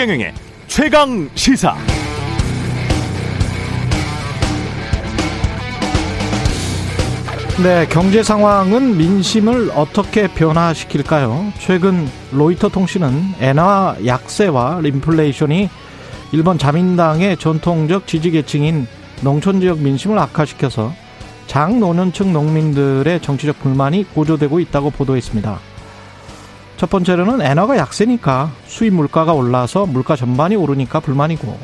최경영의 최강 시사. 네, 경제 상황은 민심을 어떻게 변화시킬까요? 최근 로이터 통신은 엔화 약세와 인플레이션이 일본 자민당의 전통적 지지 계층인 농촌 지역 민심을 악화시켜서 장노년층 농민들의 정치적 불만이 고조되고 있다고 보도했습니다. 첫 번째로는 엔화가 약세니까 수입 물가가 올라서 물가 전반이 오르니까 불만이고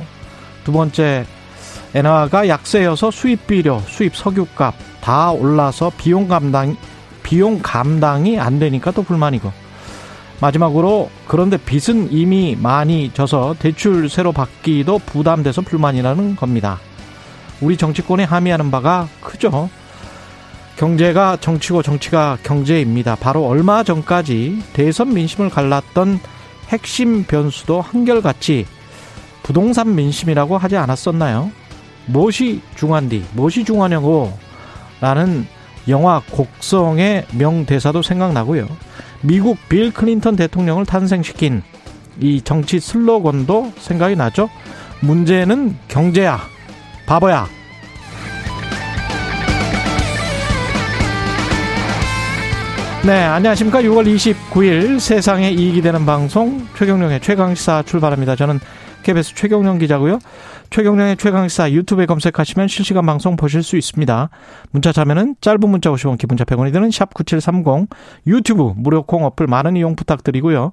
두 번째 엔화가 약세여서 수입 비료, 수입 석유값 다 올라서 비용 감당 비용 감당이 안 되니까 또 불만이고 마지막으로 그런데 빚은 이미 많이 져서 대출 새로 받기도 부담돼서 불만이라는 겁니다. 우리 정치권에 함의하는 바가 크죠. 경제가 정치고 정치가 경제입니다. 바로 얼마 전까지 대선 민심을 갈랐던 핵심 변수도 한결같이 부동산 민심이라고 하지 않았었나요? 무엇이 중요한디, 무엇이 중요하냐고 라는 영화 곡성의 명대사도 생각나고요. 미국 빌 클린턴 대통령을 탄생시킨 이 정치 슬로건도 생각이 나죠. 문제는 경제야. 바보야. 네, 안녕하십니까. 6월 29일 세상에 이익이 되는 방송 최경령의 최강시사 출발합니다. 저는 KBS 최경령 기자고요. 최경령의 최강시사 유튜브에 검색하시면 실시간 방송 보실 수 있습니다. 문자 자면은 짧은 문자 50원, 기본자 100원이 드는 샵 9730 유튜브 무료 콩 어플 많은 이용 부탁드리고요.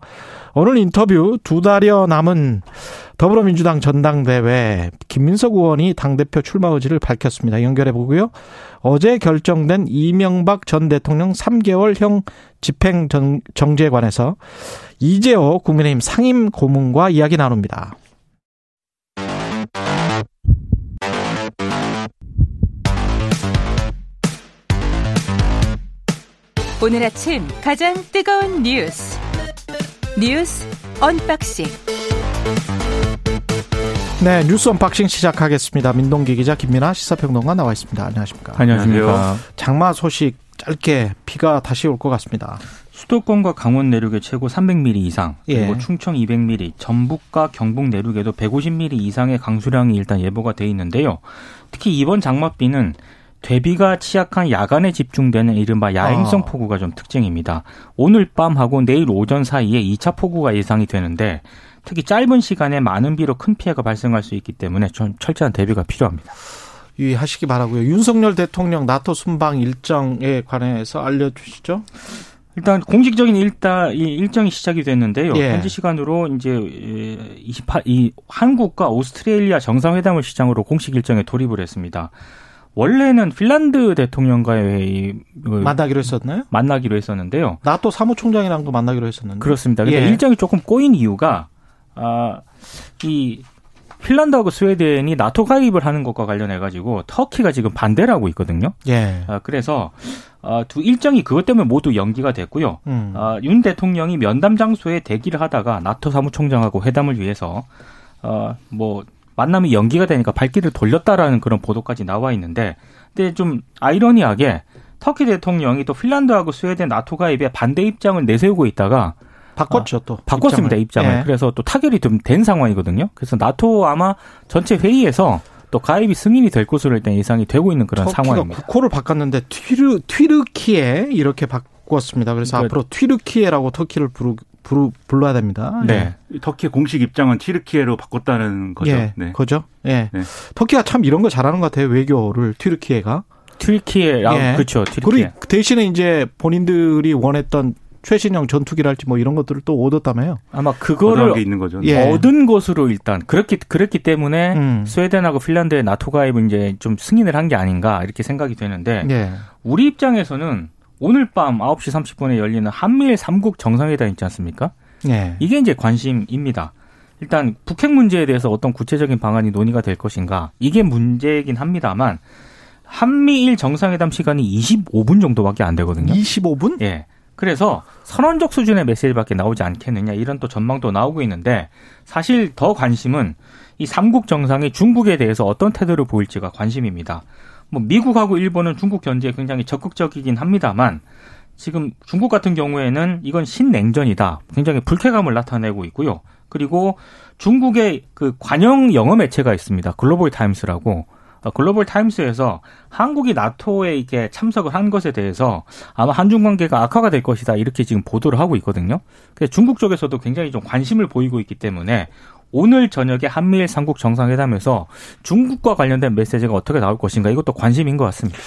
오늘 인터뷰 두 달여 남은 더불어민주당 전당대회 김민석 의원이 당대표 출마 의지를 밝혔습니다. 연결해 보고요. 어제 결정된 이명박 전 대통령 3개월형 집행 정지에 관해서 이재호 국민의힘 상임 고문과 이야기 나눕니다. 오늘 아침 가장 뜨거운 뉴스 뉴스 언박싱 네 뉴스 언박싱 시작하겠습니다. 민동기 기자 김민아 시사평론가 나와 있습니다. 안녕하십니까? 안녕하십니까? 장마 소식 짧게 비가 다시 올 것 같습니다. 수도권과 강원 내륙에 최고 300mm 이상, 그리고 예. 충청 200mm, 전북과 경북 내륙에도 150mm 이상의 강수량이 일단 예보가 돼 있는데요. 특히 이번 장맛비는 대비가 취약한 야간에 집중되는 이른바 야행성 아. 폭우가 좀 특징입니다. 오늘 밤하고 내일 오전 사이에 2차 폭우가 예상이 되는데 특히 짧은 시간에 많은 비로 큰 피해가 발생할 수 있기 때문에 좀 철저한 대비가 필요합니다. 유의하시기 바라고요. 윤석열 대통령 나토 순방 일정에 관해서 알려주시죠. 일단 공식적인 일다 이 일정이 시작이 됐는데요. 예. 현지 시간으로 이제 28, 이 한국과 오스트레일리아 정상회담을 시장으로 공식 일정에 돌입을 했습니다. 원래는 핀란드 대통령과의 이, 그 만나기로 했었나요? 만나기로 했었는데요. 나토 사무총장이랑도 만나기로 했었는데. 그렇습니다. 근데 예. 일정이 조금 꼬인 이유가 아, 이 핀란드하고 스웨덴이 나토 가입을 하는 것과 관련해 가지고 터키가 지금 반대를 하고 있거든요. 예. 아, 그래서 아, 두 일정이 그것 때문에 모두 연기가 됐고요. 음. 아, 윤 대통령이 면담 장소에 대기를 하다가 나토 사무총장하고 회담을 위해서 어, 뭐 만남이 연기가 되니까 발길을 돌렸다라는 그런 보도까지 나와 있는데 근데 좀 아이러니하게 터키 대통령이 또 핀란드하고 스웨덴 나토 가입에 반대 입장을 내세우고 있다가 바꿨죠 또. 바꿨습니다 입장을, 예. 그래서 또 타결이 좀 된 상황이거든요. 그래서 나토 아마 전체 회의에서 또 가입이 승인이 될 것으로 일단 예상이 되고 있는 그런 상황입니다. 국호를 바꿨는데 튀르 튀르키에 이렇게 바꿨습니다. 그래서 그러니까- 앞으로 튀르키예라고 터키를 부르 불러야 됩니다. 네. 터키의 공식 입장은 튀르키예로 바꿨다는 거죠. 예, 네. 그죠? 예. 네. 터키가 참 이런 거 잘하는 것 같아요. 외교를 튀르키예가. 튀르키예, 아, 예. 그렇죠. 튀르키예. 그리고 대신에 이제 본인들이 원했던 최신형 전투기랄지 뭐 이런 것들을 또 얻었다며요. 아마 그거를 게 있는 거죠. 예. 얻은 것으로 일단 그렇기 그랬기 때문에 음. 스웨덴하고 핀란드의 나토 가입을 이제 좀 승인을 한 게 아닌가 이렇게 생각이 되는데 예. 우리 입장에서는 오늘 밤 9시 30분에 열리는 한미일 3국 정상회담 있지 않습니까? 예. 이게 이제 관심입니다. 일단 북핵 문제에 대해서 어떤 구체적인 방안이 논의가 될 것인가 이게 문제이긴 합니다만 한미일 정상회담 시간이 25분 정도밖에 안 되거든요. 25분? 예. 그래서 선언적 수준의 메시지밖에 나오지 않겠느냐 이런 또 전망도 나오고 있는데 사실 더 관심은 이 삼국 정상이 중국에 대해서 어떤 태도를 보일지가 관심입니다. 뭐 미국하고 일본은 중국 견제에 굉장히 적극적이긴 합니다만 지금 중국 같은 경우에는 이건 신냉전이다. 굉장히 불쾌감을 나타내고 있고요. 그리고 중국의 그 관영 영어 매체가 있습니다. 글로벌 타임스라고. 어, 글로벌 타임스에서 한국이 나토에 이렇게 참석을 한 것에 대해서 아마 한중 관계가 악화가 될 것이다 이렇게 지금 보도를 하고 있거든요. 중국 쪽에서도 굉장히 좀 관심을 보이고 있기 때문에 오늘 저녁에 한미일 삼국 정상회담에서 중국과 관련된 메시지가 어떻게 나올 것인가 이것도 관심인 것 같습니다.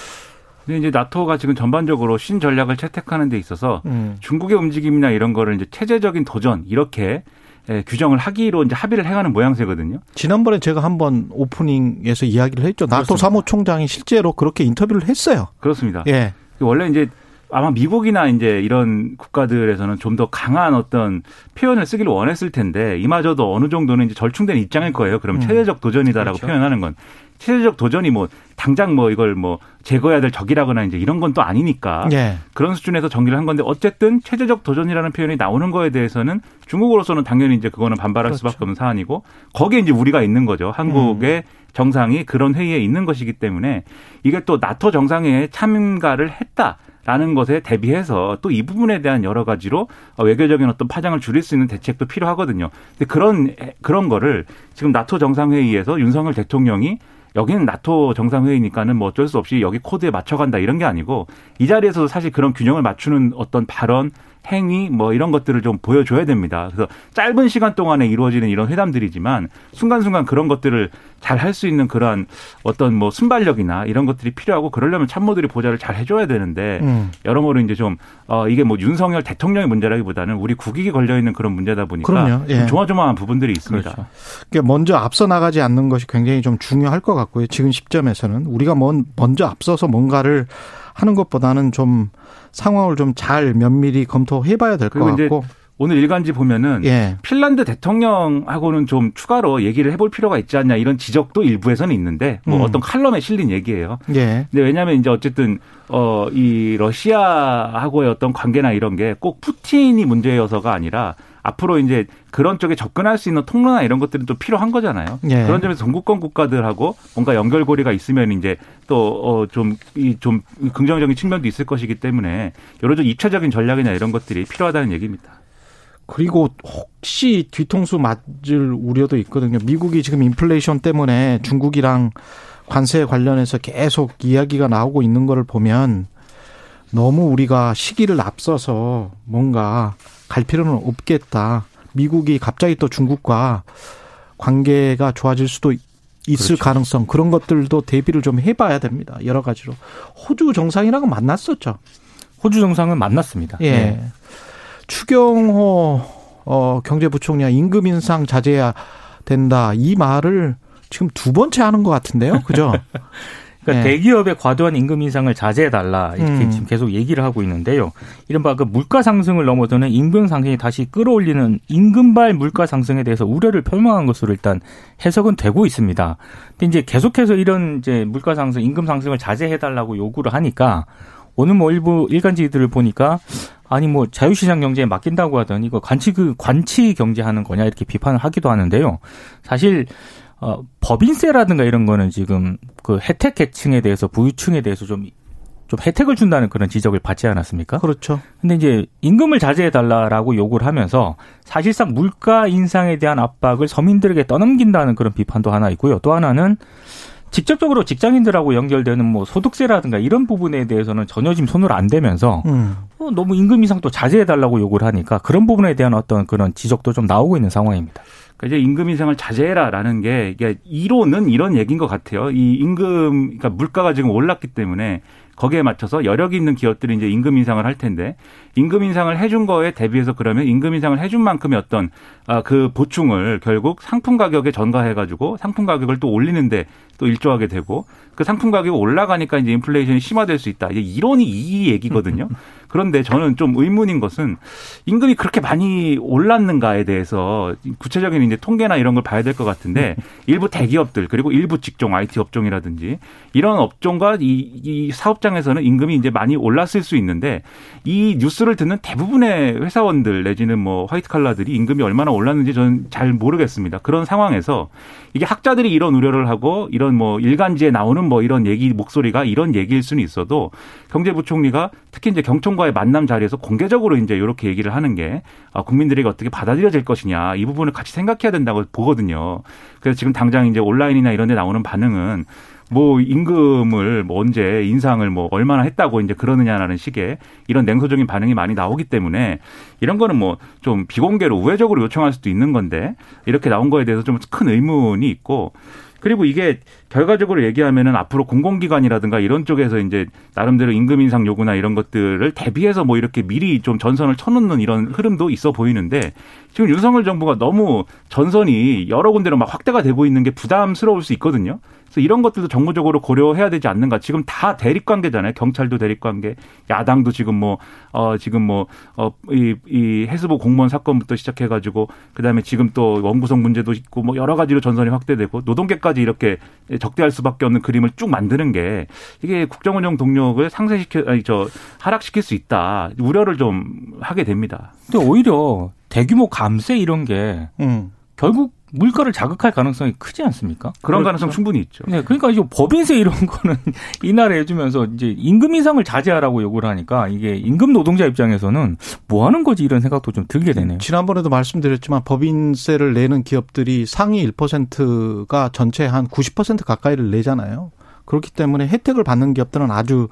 근데 이제 나토가 지금 전반적으로 신 전략을 채택하는 데 있어서 음. 중국의 움직임이나 이런 거를 이제 체제적인 도전 이렇게 예, 규정을 하기로 이제 합의를 해가는 모양새거든요. 지난번에 제가 한번 오프닝에서 이야기를 했죠. 나토 그렇습니다. 사무총장이 실제로 그렇게 인터뷰를 했어요. 그렇습니다. 예. 원래 이제 아마 미국이나 이제 이런 국가들에서는 좀 더 강한 어떤 표현을 쓰기를 원했을 텐데 이마저도 어느 정도는 이제 절충된 입장일 거예요. 그럼 음. 체제적 도전이다라고 그렇죠. 표현하는 건 체제적 도전이 뭐 당장 뭐 이걸 뭐 제거해야 될 적이라거나 이제 이런 건 또 아니니까 예. 그런 수준에서 정리를 한 건데 어쨌든 체제적 도전이라는 표현이 나오는 거에 대해서는 중국으로서는 당연히 이제 그거는 반발할 그렇죠. 수밖에 없는 사안이고 거기에 이제 우리가 있는 거죠. 한국의 음. 정상이 그런 회의에 있는 것이기 때문에 이게 또 나토 정상회에 참가를 했다. 라는 것에 대비해서 또 이 부분에 대한 여러 가지로 외교적인 어떤 파장을 줄일 수 있는 대책도 필요하거든요. 근데 그런 그런 거를 지금 나토 정상회의에서 윤석열 대통령이 여기는 나토 정상회의니까는 뭐 어쩔 수 없이 여기 코드에 맞춰간다 이런 게 아니고 이 자리에서도 사실 그런 균형을 맞추는 어떤 발언 행위 뭐 이런 것들을 좀 보여줘야 됩니다. 그래서 짧은 시간 동안에 이루어지는 이런 회담들이지만 순간순간 그런 것들을 잘 할 수 있는 그러한 어떤 뭐 순발력이나 이런 것들이 필요하고 그러려면 참모들이 보좌를 잘 해줘야 되는데 음. 여러모로 이제 좀 어, 이게 뭐 윤석열 대통령의 문제라기보다는 우리 국익이 걸려 있는 그런 문제다 보니까 예. 좀 조마조마한 부분들이 있습니다. 그렇죠. 그러니까 먼저 앞서 나가지 않는 것이 굉장히 좀 중요할 것 같고요. 지금 시점에서는 우리가 먼저 앞서서 뭔가를 하는 것보다는 좀 상황을 좀 잘 면밀히 검토해봐야 될 것 같고. 오늘 일간지 보면은 예. 핀란드 대통령하고는 좀 추가로 얘기를 해볼 필요가 있지 않냐 이런 지적도 일부에서는 있는데 뭐 음. 어떤 칼럼에 실린 얘기예요. 예. 근데 왜냐하면 이제 어쨌든 어 이 러시아하고의 어떤 관계나 이런 게 꼭 푸틴이 문제여서가 아니라 앞으로 이제 그런 쪽에 접근할 수 있는 통로나 이런 것들은 또 필요한 거잖아요. 예. 그런 점에서 동구권 국가들하고 뭔가 연결고리가 있으면 이제 또좀이좀 어, 긍정적인 측면도 있을 것이기 때문에 여러 좀 입체적인 전략이나 이런 것들이 필요하다는 얘기입니다. 그리고 혹시 뒤통수 맞을 우려도 있거든요. 미국이 지금 인플레이션 때문에 중국이랑 관세 관련해서 계속 이야기가 나오고 있는 거를 보면 너무 우리가 시기를 앞서서 뭔가 갈 필요는 없겠다. 미국이 갑자기 또 중국과 관계가 좋아질 수도 있을 그렇죠. 가능성 그런 것들도 대비를 좀 해봐야 됩니다. 여러 가지로 호주 정상이랑은 만났었죠. 호주 정상은 만났습니다. 예. 네. 추경호 어, 경제부총리가 임금 인상 자제해야 된다 이 말을 지금 두 번째 하는 것 같은데요, 그죠? 그러니까 네. 대기업의 과도한 임금 인상을 자제해 달라 이렇게 음. 지금 계속 얘기를 하고 있는데요. 이른바 그 물가 상승을 넘어서는 임금 상승이 다시 끌어올리는 임금발 물가 상승에 대해서 우려를 표명한 것으로 일단 해석은 되고 있습니다. 근데 이제 계속해서 이런 이제 물가 상승, 임금 상승을 자제해 달라고 요구를 하니까 오늘 뭐 일부 일간지들을 보니까 아니 뭐 자유시장 경제에 맡긴다고 하더니 이거 관치 그 관치 경제하는 거냐 이렇게 비판을 하기도 하는데요. 사실 어, 법인세라든가 이런 거는 지금 그 혜택 계층에 대해서 부유층에 대해서 좀, 좀 혜택을 준다는 그런 지적을 받지 않았습니까? 그렇죠. 근데 이제 임금을 자제해 달라라고 요구를 하면서 사실상 물가 인상에 대한 압박을 서민들에게 떠넘긴다는 그런 비판도 하나 있고요. 또 하나는 직접적으로 직장인들하고 연결되는 뭐 소득세라든가 이런 부분에 대해서는 전혀 지금 손을 안 대면서 음. 어, 너무 임금 인상도 자제해 달라고 요구를 하니까 그런 부분에 대한 어떤 그런 지적도 좀 나오고 있는 상황입니다. 그러니까 이제 임금 인상을 자제해라라는 게 이게 이론은 이런 얘기인 것 같아요. 이 임금 그러니까 물가가 지금 올랐기 때문에 거기에 맞춰서 여력이 있는 기업들이 이제 임금 인상을 할 텐데 임금 인상을 해준 거에 대비해서 그러면 임금 인상을 해준 만큼의 어떤 아, 그 보충을 결국 상품 가격에 전가해 가지고 상품 가격을 또 올리는데 또 일조하게 되고 그 상품 가격이 올라가니까 이제 인플레이션이 심화될 수 있다. 이제 이론이 이 얘기거든요. 그런데 저는 좀 의문인 것은 임금이 그렇게 많이 올랐는가에 대해서 구체적인 이제 통계나 이런 걸 봐야 될 것 같은데 일부 대기업들 그리고 일부 직종 IT 업종이라든지 이런 업종과 이, 이 사업장에서는 임금이 이제 많이 올랐을 수 있는데 이 뉴스를 듣는 대부분의 회사원들 내지는 뭐 화이트 칼라들이 임금이 얼마나 올랐는지 저는 잘 모르겠습니다. 그런 상황에서 이게 학자들이 이런 우려를 하고 이런 뭐 일간지에 나오는 뭐 이런 얘기 목소리가 이런 얘기일 수는 있어도 경제부총리가 특히 이제 경총 시장과의 만남 자리에서 공개적으로 이제 이렇게 얘기를 하는 게 아, 국민들에게 어떻게 받아들여질 것이냐 이 부분을 같이 생각해야 된다고 보거든요. 그래서 지금 당장 이제 온라인이나 이런 데 나오는 반응은 뭐 임금을 뭐 언제 인상을 뭐 얼마나 했다고 이제 그러느냐라는 식의 이런 냉소적인 반응이 많이 나오기 때문에 이런 거는 뭐 좀 비공개로 우회적으로 요청할 수도 있는 건데 이렇게 나온 거에 대해서 좀 큰 의문이 있고 그리고 이게 결과적으로 얘기하면은 앞으로 공공기관이라든가 이런 쪽에서 이제 나름대로 임금 인상 요구나 이런 것들을 대비해서 뭐 이렇게 미리 좀 전선을 쳐놓는 이런 흐름도 있어 보이는데 지금 윤석열 정부가 너무 전선이 여러 군데로 막 확대가 되고 있는 게 부담스러울 수 있거든요. 그래서 이런 것들도 정부적으로 고려해야 되지 않는가. 지금 다 대립 관계잖아요. 경찰도 대립 관계, 야당도 지금 뭐, 어, 지금 뭐, 어, 이, 이 해수부 공무원 사건부터 시작해가지고, 그 다음에 지금 또 원구성 문제도 있고, 뭐 여러 가지로 전선이 확대되고, 노동계까지 이렇게 적대할 수밖에 없는 그림을 쭉 만드는 게, 이게 국정 운영 동력을 상쇄시켜, 아니, 저, 하락시킬 수 있다. 우려를 좀 하게 됩니다. 근데 오히려 대규모 감세 이런 게, 음. 결국 물가를 자극할 가능성이 크지 않습니까? 그런 그렇죠? 가능성 충분히 있죠. 네, 그러니까 이제 법인세 이런 거는 이날에 해주면서 이제 임금 인상을 자제하라고 요구를 하니까 이게 임금 노동자 입장에서는 뭐 하는 거지 이런 생각도 좀 들게 되네요. 지난번에도 말씀드렸지만 법인세를 내는 기업들이 상위 1%가 전체 한 90% 가까이를 내잖아요. 그렇기 때문에 혜택을 받는 기업들은 아주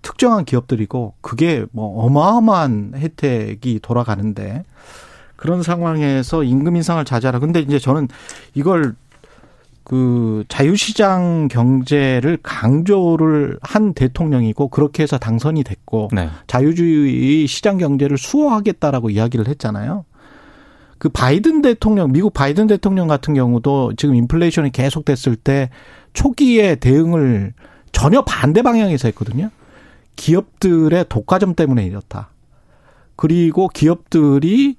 특정한 기업들이고 그게 뭐 어마어마한 혜택이 돌아가는데 그런 상황에서 임금 인상을 자제하라. 근데 이제 저는 이걸 그 자유시장 경제를 강조를 한 대통령이고 그렇게 해서 당선이 됐고 네. 자유주의 시장 경제를 수호하겠다라고 이야기를 했잖아요. 그 바이든 대통령, 미국 바이든 대통령 같은 경우도 지금 인플레이션이 계속됐을 때 초기에 대응을 전혀 반대 방향에서 했거든요. 기업들의 독과점 때문에 이렇다. 그리고 기업들이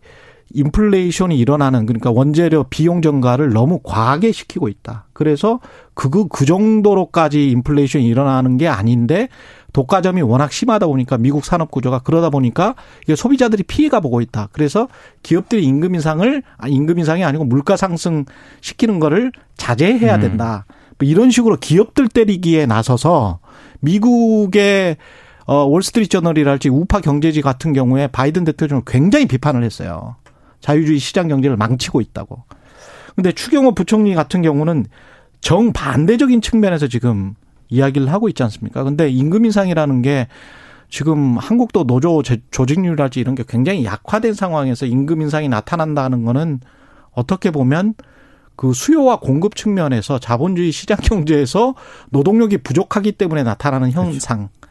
인플레이션이 일어나는 그러니까 원재료 비용 증가를 너무 과하게 시키고 있다. 그래서 그, 그 정도로까지 인플레이션이 일어나는 게 아닌데 독과점이 워낙 심하다 보니까 미국 산업 구조가 그러다 보니까 이게 소비자들이 피해가 보고 있다. 그래서 기업들이 임금 인상을 아 임금 인상이 아니고 물가 상승 시키는 거를 자제해야 음. 된다. 뭐 이런 식으로 기업들 때리기에 나서서 미국의 어 월스트리트 저널이랄지 우파 경제지 같은 경우에 바이든 대통령을 굉장히 비판을 했어요. 자유주의 시장 경제를 망치고 있다고. 근데 추경호 부총리 같은 경우는 정반대적인 측면에서 지금 이야기를 하고 있지 않습니까? 근데 임금 인상이라는 게 지금 한국도 노조 조직률이랄지 이런 게 굉장히 약화된 상황에서 임금 인상이 나타난다는 거는 어떻게 보면 그 수요와 공급 측면에서 자본주의 시장 경제에서 노동력이 부족하기 때문에 나타나는 그렇죠. 현상. 그렇죠.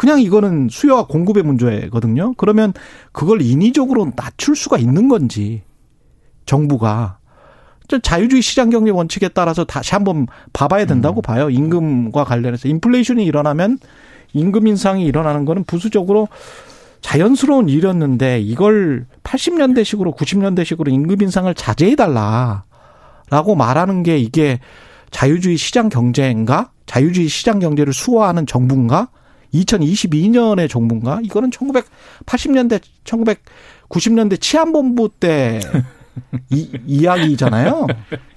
그냥 이거는 수요와 공급의 문제거든요. 그러면 그걸 인위적으로 낮출 수가 있는 건지 정부가 자유주의 시장 경제 원칙에 따라서 다시 한번 봐봐야 된다고 음. 봐요. 임금과 관련해서 인플레이션이 일어나면 임금 인상이 일어나는 거는 부수적으로 자연스러운 일이었는데 이걸 80년대식으로 90년대식으로 임금 인상을 자제해 달라라고 말하는 게 이게 자유주의 시장 경제인가? 자유주의 시장 경제를 수호하는 정부인가? 2022년의 정부인가? 이거는 1980년대, 1990년대 치안본부 때 이, 이야기잖아요.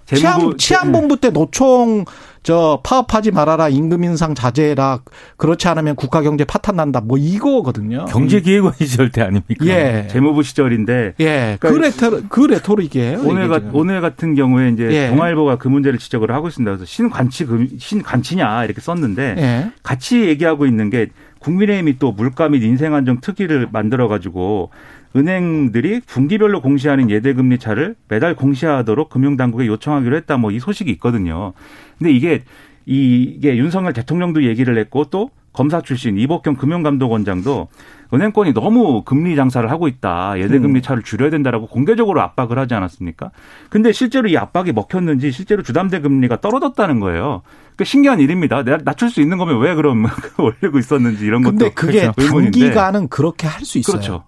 치안, 치안 본부 때 노총 저 파업하지 말아라 임금 인상 자제해라 그렇지 않으면 국가 경제 파탄 난다 뭐 이거거든요. 경제기획원 시절 때 아닙니까? 예. 재무부 시절인데. 예. 그러니까 그 레토 그 레토릭이에요. 오늘 가, 오늘 같은 경우에 이제 예. 동아일보가 그 문제를 지적을 하고 있습니다. 그래서 신관치 신관치냐 이렇게 썼는데 예. 같이 얘기하고 있는 게 국민의힘이 또 물가 및 민생 안정 특위를 만들어 가지고 은행들이 분기별로 공시하는 예대 금리 차를 매달 공시하도록 금융당국에 요청하기로 했다. 뭐 이 소식이 있거든요. 근데 이게 이게 윤석열 대통령도 얘기를 했고 또 검사 출신 이복경 금융감독원장도 은행권이 너무 금리 장사를 하고 있다. 예대금리 음. 차를 줄여야 된다라고 공개적으로 압박을 하지 않았습니까? 근데 실제로 이 압박이 먹혔는지 실제로 주담대 금리가 떨어졌다는 거예요. 그 신기한 일입니다. 내가 낮출 수 있는 거면 왜 그럼 올리고 있었는지 이런 것도 근데 그게 단기간은 그렇게 할 수 있어요. 그렇죠.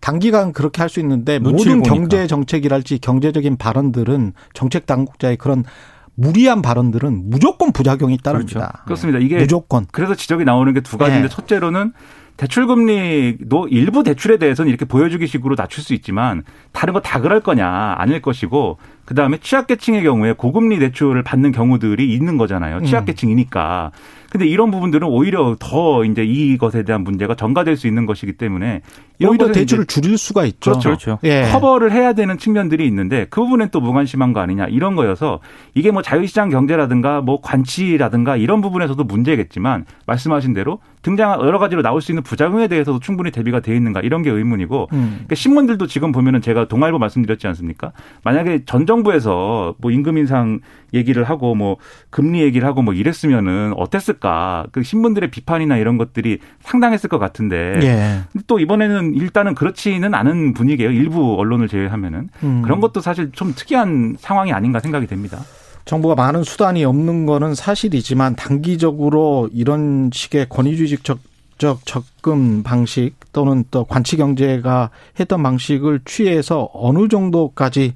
단기간 그렇게 할 수 있는데 모든 보니까. 경제 정책이랄지 경제적인 발언들은 정책 당국자의 그런 무리한 발언들은 무조건 부작용이 따릅니다. 그렇죠. 그렇습니다. 이게 무조건. 그래서 지적이 나오는 게 두 가지인데 네. 첫째로는 대출금리도 일부 대출에 대해서는 이렇게 보여주기 식으로 낮출 수 있지만 다른 거 다 그럴 거냐 아닐 것이고 그다음에 취약계층의 경우에 고금리 대출을 받는 경우들이 있는 거잖아요. 음. 취약계층이니까. 근데 이런 부분들은 오히려 더 이제 이것에 대한 문제가 전가될 수 있는 것이기 때문에 오히려 대출을 줄일 수가 있죠. 그렇죠. 그렇죠. 예. 커버를 해야 되는 측면들이 있는데 그 부분엔 또 무관심한 거 아니냐 이런 거여서 이게 뭐 자유시장 경제라든가 뭐 관치라든가 이런 부분에서도 문제겠지만 말씀하신 대로 등장 여러 가지로 나올 수 있는 부작용에 대해서도 충분히 대비가 돼 있는가 이런 게 의문이고 음. 그러니까 신문들도 지금 보면은 제가 동아일보 말씀드렸지 않습니까? 만약에 전 정부에서 뭐 임금 인상 얘기를 하고 뭐 금리 얘기를 하고 뭐 이랬으면은 어땠을까? 그 신문들의 비판이나 이런 것들이 상당했을 것 같은데 예. 또 이번에는 일단은 그렇지는 않은 분위기예요. 일부 언론을 제외하면은 음. 그런 것도 사실 좀 특이한 상황이 아닌가 생각이 됩니다. 정부가 많은 수단이 없는 거는 사실이지만 단기적으로 이런 식의 권위주의적 적 접근 방식 또는 또 관치 경제가 했던 방식을 취해서 어느 정도까지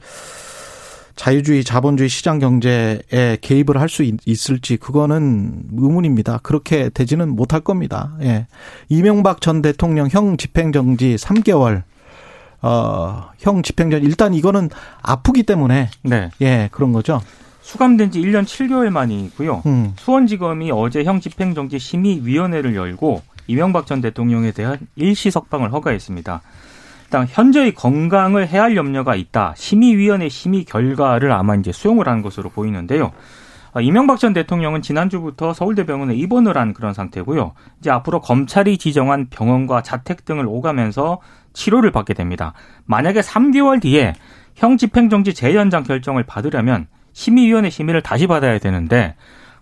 자유주의 자본주의 시장 경제에 개입을 할 수 있을지 그거는 의문입니다. 그렇게 되지는 못할 겁니다. 예. 이명박 전 대통령 형 집행 정지 3개월 어, 형 집행정지 일단 이거는 아프기 때문에 네. 예, 그런 거죠. 수감된 지 1년 7개월 만이고요. 음. 수원지검이 어제 형 집행정지 심의위원회를 열고 이명박 전 대통령에 대한 일시 석방을 허가했습니다. 일단 현재의 건강을 해할 염려가 있다. 심의위원회 심의 결과를 아마 이제 수용을 한 것으로 보이는데요. 아, 이명박 전 대통령은 지난주부터 서울대병원에 입원을 한 그런 상태고요. 이제 앞으로 검찰이 지정한 병원과 자택 등을 오가면서 치료를 받게 됩니다. 만약에 3개월 뒤에 형 집행정지 재연장 결정을 받으려면 심의위원회 심의를 다시 받아야 되는데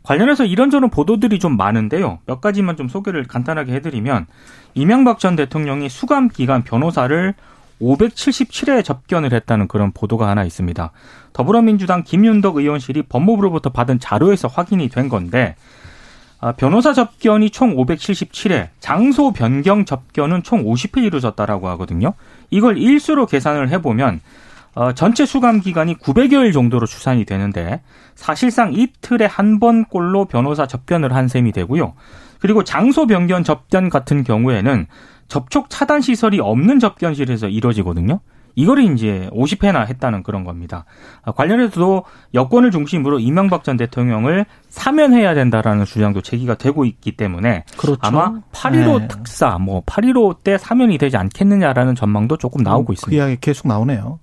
관련해서 이런저런 보도들이 좀 많은데요. 몇 가지만 좀 소개를 간단하게 해드리면 이명박 전 대통령이 수감 기간 변호사를 577회 접견을 했다는 그런 보도가 하나 있습니다. 더불어민주당 김윤덕 의원실이 법무부로부터 받은 자료에서 확인이 된 건데 아, 변호사 접견이 총 577회, 장소 변경 접견은 총 50회 이루어졌다라고 하거든요. 이걸 일수로 계산을 해보면 어, 전체 수감 기간이 900여일 정도로 추산이 되는데 사실상 이틀에 한 번꼴로 변호사 접견을 한 셈이 되고요. 그리고 장소 변경 접견 같은 경우에는 접촉 차단 시설이 없는 접견실에서 이루어지거든요. 이거를 이제 50회나 했다는 그런 겁니다. 아, 관련해서도 여권을 중심으로 이명박 전 대통령을 사면해야 된다라는 주장도 제기가 되고 있기 때문에 그렇죠. 아마 8.15 네. 특사, 뭐 8.15 때 사면이 되지 않겠느냐라는 전망도 조금 나오고 그 있습니다. 이야기 계속 나오네요.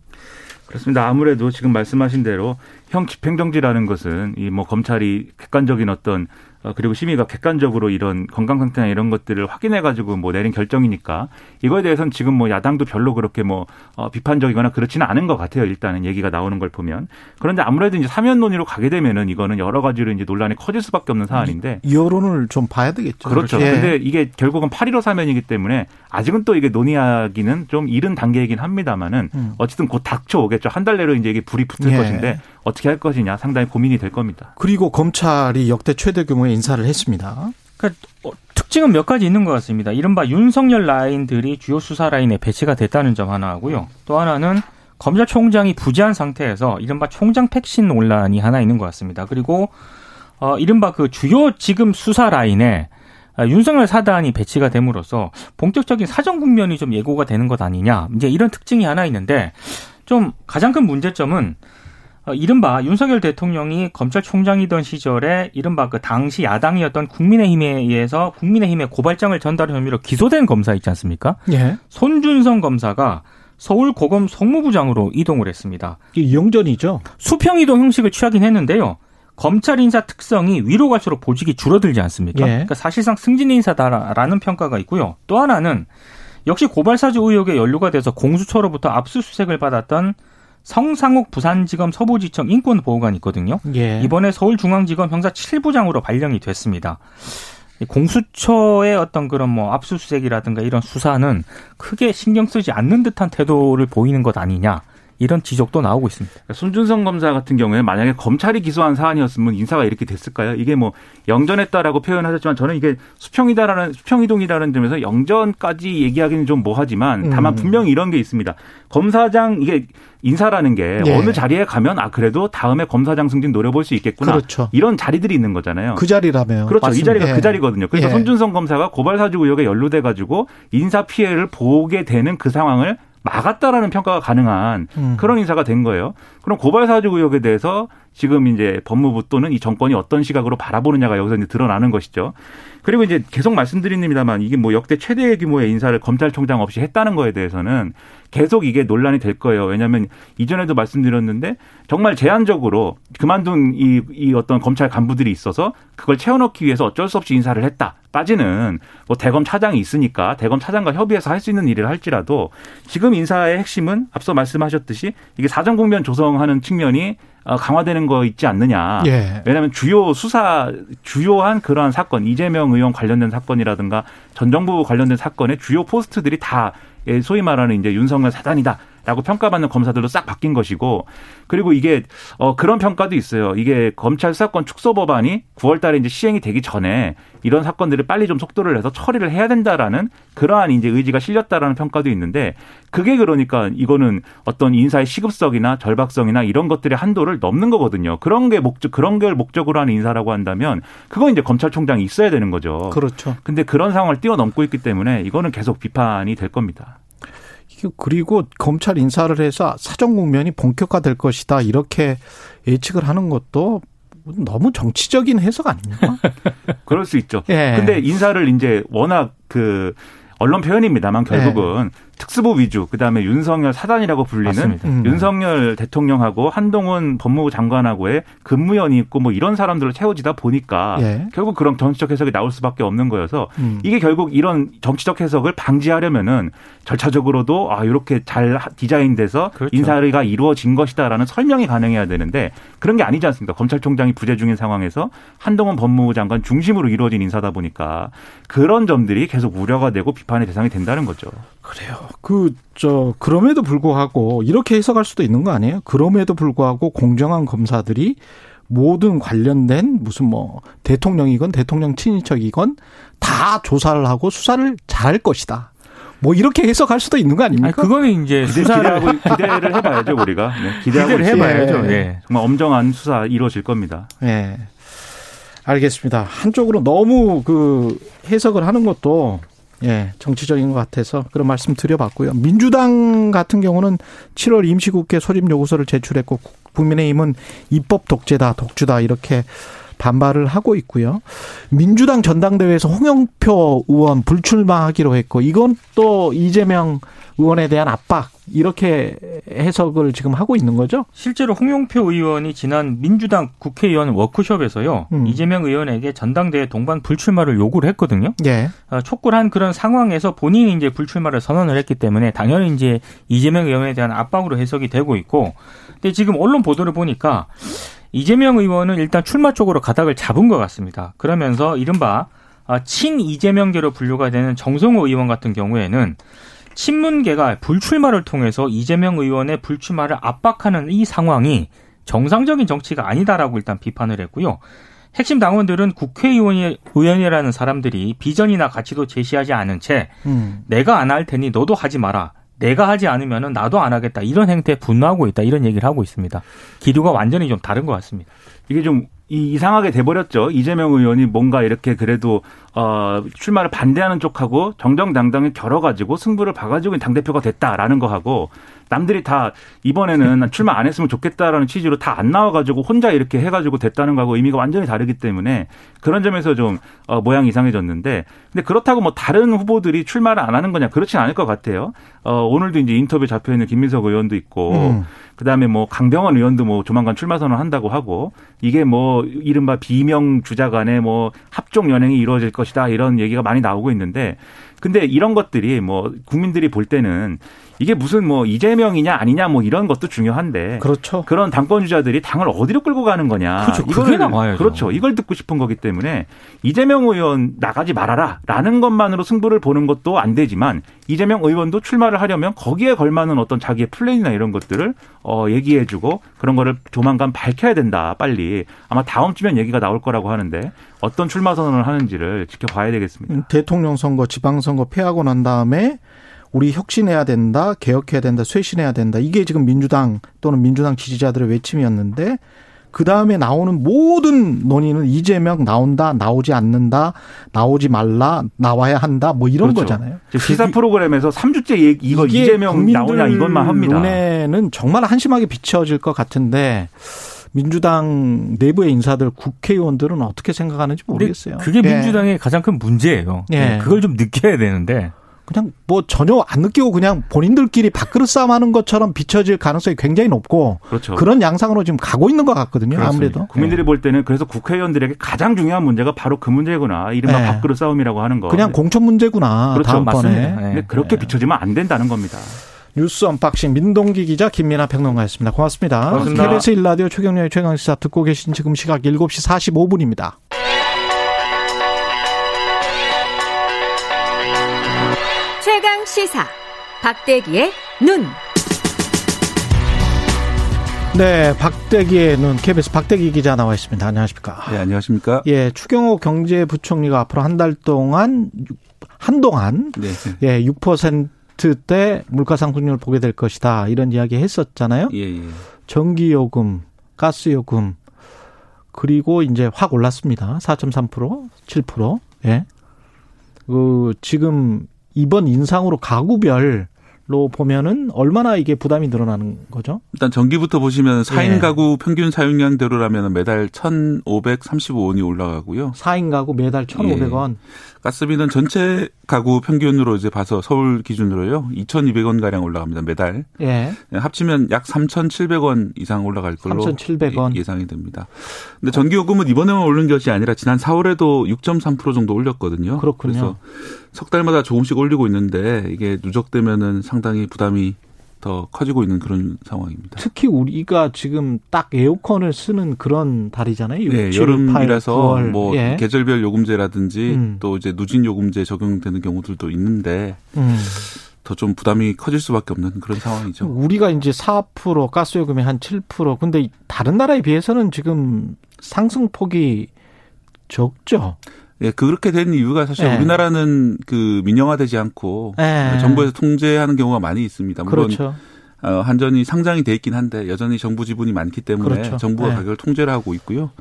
그렇습니다. 아무래도 지금 말씀하신 대로 형 집행정지라는 것은 이 뭐 검찰이 객관적인 어떤 어, 그리고 심의가 객관적으로 이런 건강 상태나 이런 것들을 확인해 가지고 뭐 내린 결정이니까 이거에 대해서는 지금 뭐 야당도 별로 그렇게 뭐 어, 비판적이거나 그렇지는 않은 것 같아요. 일단은 얘기가 나오는 걸 보면 그런데 아무래도 이제 사면 논의로 가게 되면은 이거는 여러 가지로 이제 논란이 커질 수밖에 없는 사안인데 여론을 좀 봐야 되겠죠. 그렇죠. 예. 근데 이게 결국은 8.15 사면이기 때문에 아직은 또 이게 논의하기는 좀 이른 단계이긴 합니다만은 음. 어쨌든 곧 닥쳐오겠죠. 한 달 내로 이제 이게 불이 붙을 예. 것인데 어떻게 할 것이냐 상당히 고민이 될 겁니다. 그리고 검찰이 역대 최대 규모의 인사를 했습니다. 그러니까 어, 특징은 몇 가지 있는 것 같습니다. 이른바 윤석열 라인들이 주요 수사 라인에 배치가 됐다는 점 하나 하고요. 또 하나는 검찰총장이 부재한 상태에서 이른바 총장 팩신 논란이 하나 있는 것 같습니다. 그리고 어, 이른바 그 주요 지금 수사 라인에 아, 윤석열 사단이 배치가 됨으로써 본격적인 사정 국면이 좀 예고가 되는 것 아니냐. 이제 이런 특징이 하나 있는데 좀 가장 큰 문제점은 어, 이른바 윤석열 대통령이 검찰총장이던 시절에 이른바 그 당시 야당이었던 국민의힘에 의해서 국민의힘에 고발장을 전달한 혐의로 기소된 검사 있지 않습니까? 예. 손준성 검사가 서울 고검 송무부장으로 이동을 했습니다. 이 영전이죠. 수평 이동 형식을 취하긴 했는데요. 검찰 인사 특성이 위로 갈수록 보직이 줄어들지 않습니까? 예. 그러니까 사실상 승진 인사다라는 평가가 있고요. 또 하나는 역시 고발사주 의혹에 연루가 돼서 공수처로부터 압수수색을 받았던 성상욱 부산지검 서부지청 인권보호관이 있거든요. 예. 이번에 서울중앙지검 형사 7부장으로 발령이 됐습니다. 이 공수처의 어떤 그런 뭐 압수수색이라든가 이런 수사는 크게 신경 쓰지 않는 듯한 태도를 보이는 것 아니냐. 이런 지적도 나오고 있습니다. 그러니까 손준성 검사 같은 경우에 만약에 검찰이 기소한 사안이었으면 인사가 이렇게 됐을까요? 이게 뭐 영전했다라고 표현하셨지만 저는 이게 수평이다라는 수평이동이라는 점에서 영전까지 얘기하기는 좀 뭐하지만 다만 음. 분명히 이런 게 있습니다. 검사장 이게 인사라는 게 예. 어느 자리에 가면 아 그래도 다음에 검사장 승진 노려볼 수 있겠구나. 그렇죠. 이런 자리들이 있는 거잖아요. 그 자리라며요. 그렇죠. 이 맞습니다. 자리가 예. 그 자리거든요. 그래서 예. 손준성 검사가 고발 사주 의혹에 연루돼 가지고 인사 피해를 보게 되는 그 상황을 막았다라는 평가가 가능한 음. 그런 인사가 된 거예요. 그럼 고발 사주 의혹에 대해서 지금 이제 법무부 또는 이 정권이 어떤 시각으로 바라보느냐가 여기서 이제 드러나는 것이죠. 그리고 이제 계속 말씀드립니다만 이게 뭐 역대 최대 규모의 인사를 검찰총장 없이 했다는 거에 대해서는 계속 이게 논란이 될 거예요. 왜냐하면 이전에도 말씀드렸는데 정말 제한적으로 그만둔 이, 이 어떤 검찰 간부들이 있어서 그걸 채워넣기 위해서 어쩔 수 없이 인사를 했다. 빠지는 뭐 대검 차장이 있으니까 대검 차장과 협의해서 할 수 있는 일을 할지라도 지금 인사의 핵심은 앞서 말씀하셨듯이 이게 사정 국면 조성하는 측면이 어, 강화되는 거 있지 않느냐. 예. 왜냐하면 주요 수사 주요한 그러한 사건 이재명 의원 관련된 사건이라든가 전 정부 관련된 사건의 주요 포스트들이 다 예, 소위 말하는 이제 윤석열 사단이다. 라고 평가받는 검사들로 싹 바뀐 것이고 그리고 이게 어 그런 평가도 있어요. 이게 검찰 수사권 축소 법안이 9월 달에 이제 시행이 되기 전에 이런 사건들을 빨리 좀 속도를 내서 처리를 해야 된다라는 그러한 이제 의지가 실렸다라는 평가도 있는데 그게 그러니까 이거는 어떤 인사의 시급성이나 절박성이나 이런 것들의 한도를 넘는 거거든요. 그런 게 목적 그런 걸 목적으로 하는 인사라고 한다면 그건 이제 검찰총장이 있어야 되는 거죠. 그렇죠. 근데 그런 상황을 뛰어넘고 있기 때문에 이거는 계속 비판이 될 겁니다. 그리고 검찰 인사를 해서 사정 국면이 본격화될 것이다 이렇게 예측을 하는 것도 너무 정치적인 해석 아닙니까? 그럴 수 있죠. 예. 근데 인사를 이제 워낙 그 언론 표현입니다만 결국은 예. 특수부 위주, 그 다음에 윤석열 사단이라고 불리는. 음. 윤석열 대통령하고 한동훈 법무부 장관하고의 근무연이 있고 뭐 이런 사람들을 채워지다 보니까 예. 결국 그런 정치적 해석이 나올 수밖에 없는 거여서 음. 이게 결국 이런 정치적 해석을 방지하려면은 절차적으로도 아 이렇게 잘 디자인돼서 그렇죠. 인사가 이루어진 것이다라는 설명이 가능해야 되는데 그런 게 아니지 않습니까? 검찰총장이 부재 중인 상황에서 한동훈 법무부 장관 중심으로 이루어진 인사다 보니까 그런 점들이 계속 우려가 되고 비판의 대상이 된다는 거죠. 그래요. 그, 저, 그럼에도 불구하고, 이렇게 해석할 수도 있는 거 아니에요? 그럼에도 불구하고 공정한 검사들이 모든 관련된 무슨 뭐, 대통령이건 대통령 친인척이건 다 조사를 하고 수사를 잘할 것이다. 뭐, 이렇게 해석할 수도 있는 거 아니, 아닙니까? 그거는 이제 기대, 수사를 기대하고 기대를 해봐야죠 우리가 네, 기대하고 기대를. 해봐야죠. 예. 예. 정말 엄정한 수사 이루어질 겁니다. 예. 알겠습니다. 한쪽으로 너무 그 해석을 하는 것도 예, 정치적인 것 같아서 그런 말씀 드려봤고요. 민주당 같은 경우는 7월 임시국회 소집 요구서를 제출했고 국민의힘은 입법 독재다, 독주다 이렇게 반발을 하고 있고요. 민주당 전당대회에서 홍영표 의원 불출마하기로 했고 이건 또 이재명 의원에 대한 압박 이렇게 해석을 지금 하고 있는 거죠. 실제로 홍영표 의원이 지난 민주당 국회의원 워크숍에서요 음. 이재명 의원에게 전당대회 동반 불출마를 요구를 했거든요. 예. 어, 촉구를 한 그런 상황에서 본인이 이제 불출마를 선언을 했기 때문에 당연히 이제 이재명 의원에 대한 압박으로 해석이 되고 있고, 근데 지금 언론 보도를 보니까 이재명 의원은 일단 출마 쪽으로 가닥을 잡은 것 같습니다. 그러면서 이른바 아, 친 이재명계로 분류가 되는 정성호 의원 같은 경우에는 친문계가 불출마를 통해서 이재명 의원의 불출마를 압박하는 이 상황이 정상적인 정치가 아니다라고 일단 비판을 했고요. 핵심 당원들은 국회의원이 의원이라는 사람들이 비전이나 가치도 제시하지 않은 채 음. 내가 안 할 테니 너도 하지 마라. 내가 하지 않으면 나도 안 하겠다. 이런 행태에 분노하고 있다. 이런 얘기를 하고 있습니다. 기류가 완전히 좀 다른 것 같습니다. 이게 좀 이- 이상하게 돼버렸죠. 이재명 의원이 뭔가 이렇게 그래도 어, 출마를 반대하는 쪽하고 정정당당히 겨뤄가지고 승부를 봐가지고 당 대표가 됐다라는 거 하고 남들이 다 이번에는 출마 안 했으면 좋겠다라는 취지로 다 안 나와가지고 혼자 이렇게 해가지고 됐다는 거하고 의미가 완전히 다르기 때문에 그런 점에서 좀 어, 모양이 이상해졌는데 근데 그렇다고 뭐 다른 후보들이 출마를 안 하는 거냐 그렇진 않을 것 같아요. 어, 오늘도 이제 인터뷰 잡혀 있는 김민석 의원도 있고 음. 그다음에 뭐 강병원 의원도 뭐 조만간 출마 선언 한다고 하고 이게 뭐 이른바 비명 주자 간에 뭐 합종 연행이 이루어질 것 이다. 이런 얘기가 많이 나오고 있는데 근데 이런 것들이 뭐 국민들이 볼 때는 이게 무슨 뭐 이재명이냐 아니냐 뭐 이런 것도 중요한데 그렇죠. 그런 당권 주자들이 당을 어디로 끌고 가는 거냐. 그렇죠. 그게 이걸 나와야죠. 그렇죠. 이걸 듣고 싶은 거기 때문에 이재명 의원 나가지 말아라라는 것만으로 승부를 보는 것도 안 되지만 이재명 의원도 출마를 하려면 거기에 걸맞는 어떤 자기의 플랜이나 이런 것들을 어 얘기해 주고 그런 거를 조만간 밝혀야 된다. 빨리 아마 다음 주면 얘기가 나올 거라고 하는데 어떤 출마 선언을 하는지를 지켜봐야 되겠습니다. 음, 대통령 선거, 지방 선거 패하고 난 다음에 우리 혁신해야 된다, 개혁해야 된다, 쇄신해야 된다. 이게 지금 민주당 또는 민주당 지지자들의 외침이었는데 그 다음에 나오는 모든 논의는 이재명 나온다, 나오지 않는다, 나오지 말라, 나와야 한다, 뭐 이런 그렇죠. 거잖아요. 지금 시사 프로그램에서 3주째 얘기, 이거 이재명 나오냐 이것만 합니다. 눈에는 정말 한심하게 비춰질 것 같은데 민주당 내부의 인사들 국회의원들은 어떻게 생각하는지 모르겠어요. 그게 예. 민주당의 가장 큰 문제예요. 예. 그걸 좀 느껴야 되는데 그냥 뭐 전혀 안 느끼고 그냥 본인들끼리 밥그릇 싸움하는 것처럼 비춰질 가능성이 굉장히 높고 그렇죠. 그런 양상으로 지금 가고 있는 것 같거든요. 그렇습니다. 아무래도 국민들이 볼 때는 그래서 국회의원들에게 가장 중요한 문제가 바로 그 문제구나. 이른바 네. 밥그릇 싸움이라고 하는 거. 그냥 공천 문제구나. 그렇죠. 다음번에. 네. 그렇게 비춰지면 안 된다는 겁니다. 뉴스 unboxing 민동기 기자 김민아 평론가였습니다. 고맙습니다. 고맙습니다. KBS 일라디오 최경영의 최강시사 듣고 계신 지금 시각 7시 45분입니다. 시사 박대기의 눈. 네, 박대기의 눈 KBS 박대기 기자 나와 있습니다. 안녕하십니까? 네, 안녕하십니까? 예, 추경호 경제부총리가 앞으로 한 달 동안 한동안 네. 예, 6%대 물가 상승률을 보게 될 것이다. 이런 이야기 했었잖아요. 예, 예. 전기 요금, 가스 요금 그리고 이제 확 올랐습니다. 4.3%, 7%. 예. 그 지금 이번 인상으로 가구별 로 보면은 얼마나 이게 부담이 늘어나는 거죠? 일단 전기부터 보시면 4인 예. 가구 평균 사용량대로라면 매달 1,535원이 올라가고요. 4인 가구 매달 1,500원. 가스비는 전체 가구 평균으로 이제 봐서 서울 기준으로요. 2,200원 가량 올라갑니다. 매달. 예. 합치면 약 3,700원 이상 올라갈 걸로 3,700원. 예- 예상이 됩니다. 근데 전기요금은 이번에만 오른 것이 아니라 지난 4월에도 6.3% 정도 올렸거든요. 그렇군요. 그래서 석 달마다 조금씩 올리고 있는데 이게 누적되면은 상당히 부담이 더 커지고 있는 그런 상황입니다. 특히 우리가 지금 딱 에어컨을 쓰는 그런 달이잖아요. 6, 네, 7, 8, 여름이라서 9월. 뭐 예. 계절별 요금제라든지 음. 또 이제 누진 요금제 적용되는 경우들도 있는데 음. 더좀 부담이 커질 수밖에 없는 그런 상황이죠. 우리가 이제 4% 가스 요금이 한 7% 근데 다른 나라에 비해서는 지금 상승폭이 적죠. 예, 그렇게 된 이유가 사실 예. 우리나라는 그 민영화되지 않고 예. 정부에서 통제하는 경우가 많이 있습니다. 물론 그렇죠. 어, 한전이 상장이 돼 있긴 한데 여전히 정부 지분이 많기 때문에 그렇죠. 정부가 네. 가격을 통제를 하고 있고요.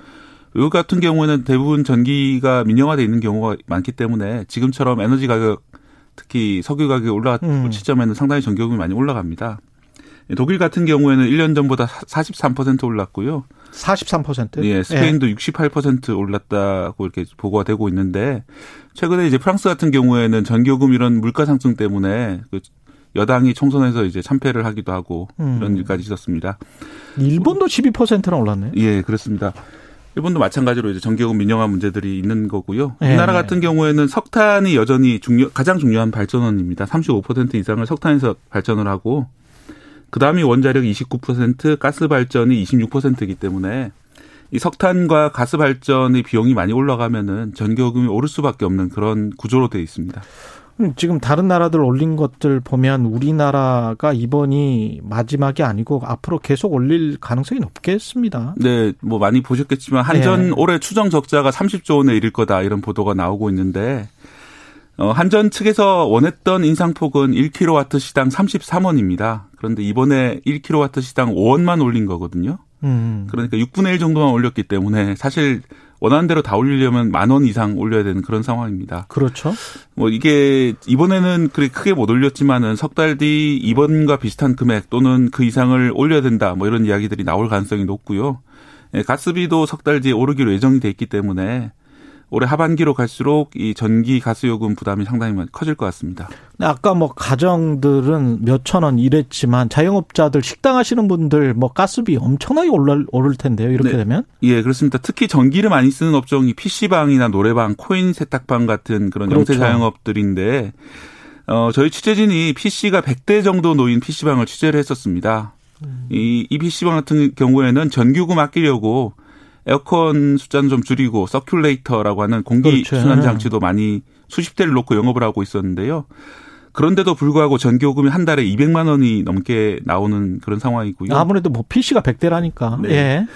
외국 같은 경우에는 대부분 전기가 민영화돼 있는 경우가 많기 때문에 지금처럼 에너지 가격 특히 석유 가격이 올라갔을 음. 시점에는 상당히 전기요금이 많이 올라갑니다. 독일 같은 경우에는 1년 전보다 43% 올랐고요. 43%. 예, 스페인도 68% 올랐다고 이렇게 보고가 되고 있는데 최근에 이제 프랑스 같은 경우에는 전기요금 이런 물가 상승 때문에 그 여당이 총선에서 이제 참패를 하기도 하고 음. 이런 일까지 있었습니다. 일본도 12%나 올랐네요. 예, 그렇습니다. 일본도 마찬가지로 이제 전기요금 민영화 문제들이 있는 거고요. 예. 우리나라 같은 경우에는 석탄이 여전히 중요, 가장 중요한 발전원입니다. 35% 이상을 석탄에서 발전을 하고 그 다음이 원자력 29%, 가스 발전이 26%이기 때문에 이 석탄과 가스 발전의 비용이 많이 올라가면은 전기요금이 오를 수밖에 없는 그런 구조로 되어 있습니다. 음, 지금 다른 나라들 올린 것들 보면 우리나라가 이번이 마지막이 아니고 앞으로 계속 올릴 가능성이 높겠습니다. 네, 뭐 많이 보셨겠지만 한전 예. 올해 추정 적자가 30조 원에 이를 거다 이런 보도가 나오고 있는데 어, 한전 측에서 원했던 인상폭은 1kW 시당 33원입니다. 그런데 이번에 1kW 시당 5원만 올린 거거든요. 음. 그러니까 6분의 1 정도만 올렸기 때문에 사실 원하는 대로 다 올리려면 만 원 이상 올려야 되는 그런 상황입니다. 그렇죠. 뭐 이게 이번에는 그렇게 크게 못 올렸지만은 석 달 뒤 이번과 비슷한 금액 또는 그 이상을 올려야 된다 뭐 이런 이야기들이 나올 가능성이 높고요. 예, 가스비도 석 달 뒤에 오르기로 예정이 돼 있기 때문에 올해 하반기로 갈수록 이 전기 가스 요금 부담이 상당히 커질 것 같습니다. 아까 뭐 가정들은 몇천 원 이랬지만 자영업자들 식당 하시는 분들 뭐 가스비 엄청나게 오를, 오를 텐데요. 이렇게 네. 되면. 예, 그렇습니다. 특히 전기를 많이 쓰는 업종이 PC방이나 노래방, 코인 세탁방 같은 그런 그렇죠. 영세 자영업들인데 어, 저희 취재진이 PC가 100대 정도 놓인 PC방을 취재를 했었습니다. 음. 이, 이 PC방 같은 경우에는 전기요금 아끼려고 에어컨 숫자는 좀 줄이고 circulator라고 하는 공기 그렇죠. 순환 장치도 많이 수십 대를 놓고 영업을 하고 있었는데요. 그런데도 불구하고 전기요금이 한 달에 200만 원이 넘게 나오는 그런 상황이고요. 아무래도 뭐 PC가 100대라니까. 네. 예.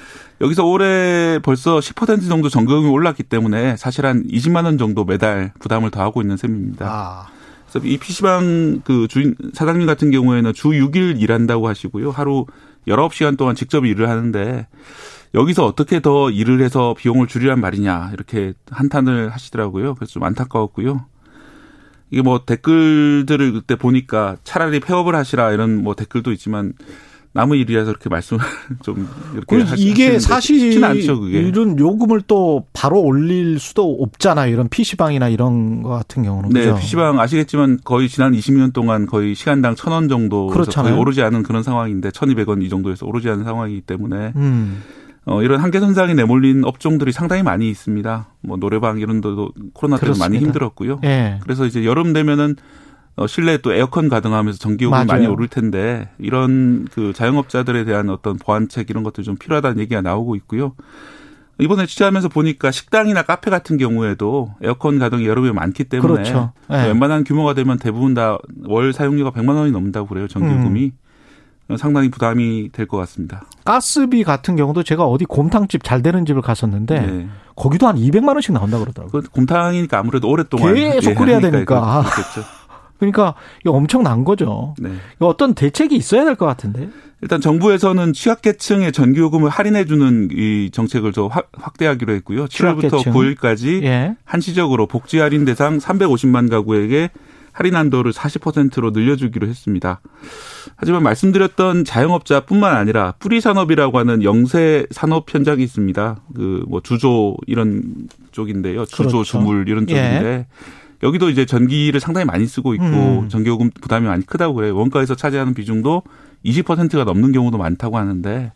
여기서 올해 벌써 10% 정도 전기요금이 올랐기 때문에 사실 한 20만 원 정도 매달 부담을 더하고 있는 셈입니다. 아. 그래서 이 PC방 그 주인 사장님 같은 경우에는 주 6일 일한다고 하시고요. 하루 19시간 동안 직접 일을 하는데 여기서 어떻게 더 일을 해서 비용을 줄이란 말이냐 이렇게 한탄을 하시더라고요. 그래서 좀 안타까웠고요. 이게 뭐 댓글들을 그때 보니까 차라리 폐업을 하시라 이런 뭐 댓글도 있지만 남의 일이라서 이렇게 말씀을 좀 이렇게 그 이게 사실은 않죠, 그게. 이런 요금을 또 바로 올릴 수도 없잖아요. 이런 PC방이나 이런 거 같은 경우는. 네, 그죠? PC방 아시겠지만 거의 지난 20년 동안 거의 시간당 1,000원 정도 그렇잖아요. 오르지 않은 그런 상황인데 1,200원 이 정도에서 오르지 않은 상황이기 때문에 음. 어, 이런 한계선상에 내몰린 업종들이 상당히 많이 있습니다. 뭐 노래방 이런 데도 코로나 때문에 많이. 힘들었고요. 예. 그래서 이제 여름 되면은 어, 실내에 또 에어컨 가동하면서 전기요금이. 많이 오를 텐데 이런 그 자영업자들에 대한 어떤 보완책 이런 것들 좀 필요하다는 얘기가 나오고 있고요. 이번에 취재하면서 보니까 식당이나 카페 같은 경우에도 에어컨 가동이 여름에 많기 때문에 그렇죠. 예. 웬만한 규모가 되면 대부분 다 월 사용료가 100만 원이 넘는다고 그래요. 전기요금이. 음. 상당히 부담이 될 것 같습니다. 가스비 같은 경우도 제가 어디 곰탕집 잘 되는 집을 갔었는데 네. 거기도 한 200만 원씩 나온다 그러더라고요. 그 곰탕이니까 아무래도 오랫동안 계속 예, 끓여야 하니까 되니까. 그렇겠죠. 그러니까 이거 엄청난 거죠. 네. 이거 어떤 대책이 있어야 될 것 같은데. 일단 정부에서는 취약계층의 전기요금을 할인해주는 이 정책을 더 확- 확대하기로 했고요. 7월부터 취약계층. 9일까지 예. 한시적으로 복지 할인 대상 350만 가구에게 할인 한도를 40%로 늘려주기로 했습니다. 하지만 말씀드렸던 자영업자뿐만 아니라 뿌리 산업이라고 하는 영세 산업 현장이 있습니다. 그 뭐 주조 이런 쪽인데요. 주조, 그렇죠. 주물 이런 쪽인데 여기도 이제 전기를 상당히 많이 쓰고 있고 음. 전기요금 부담이 많이 크다고 그래요. 원가에서 차지하는 비중도 20%가 넘는 경우도 많다고 하는데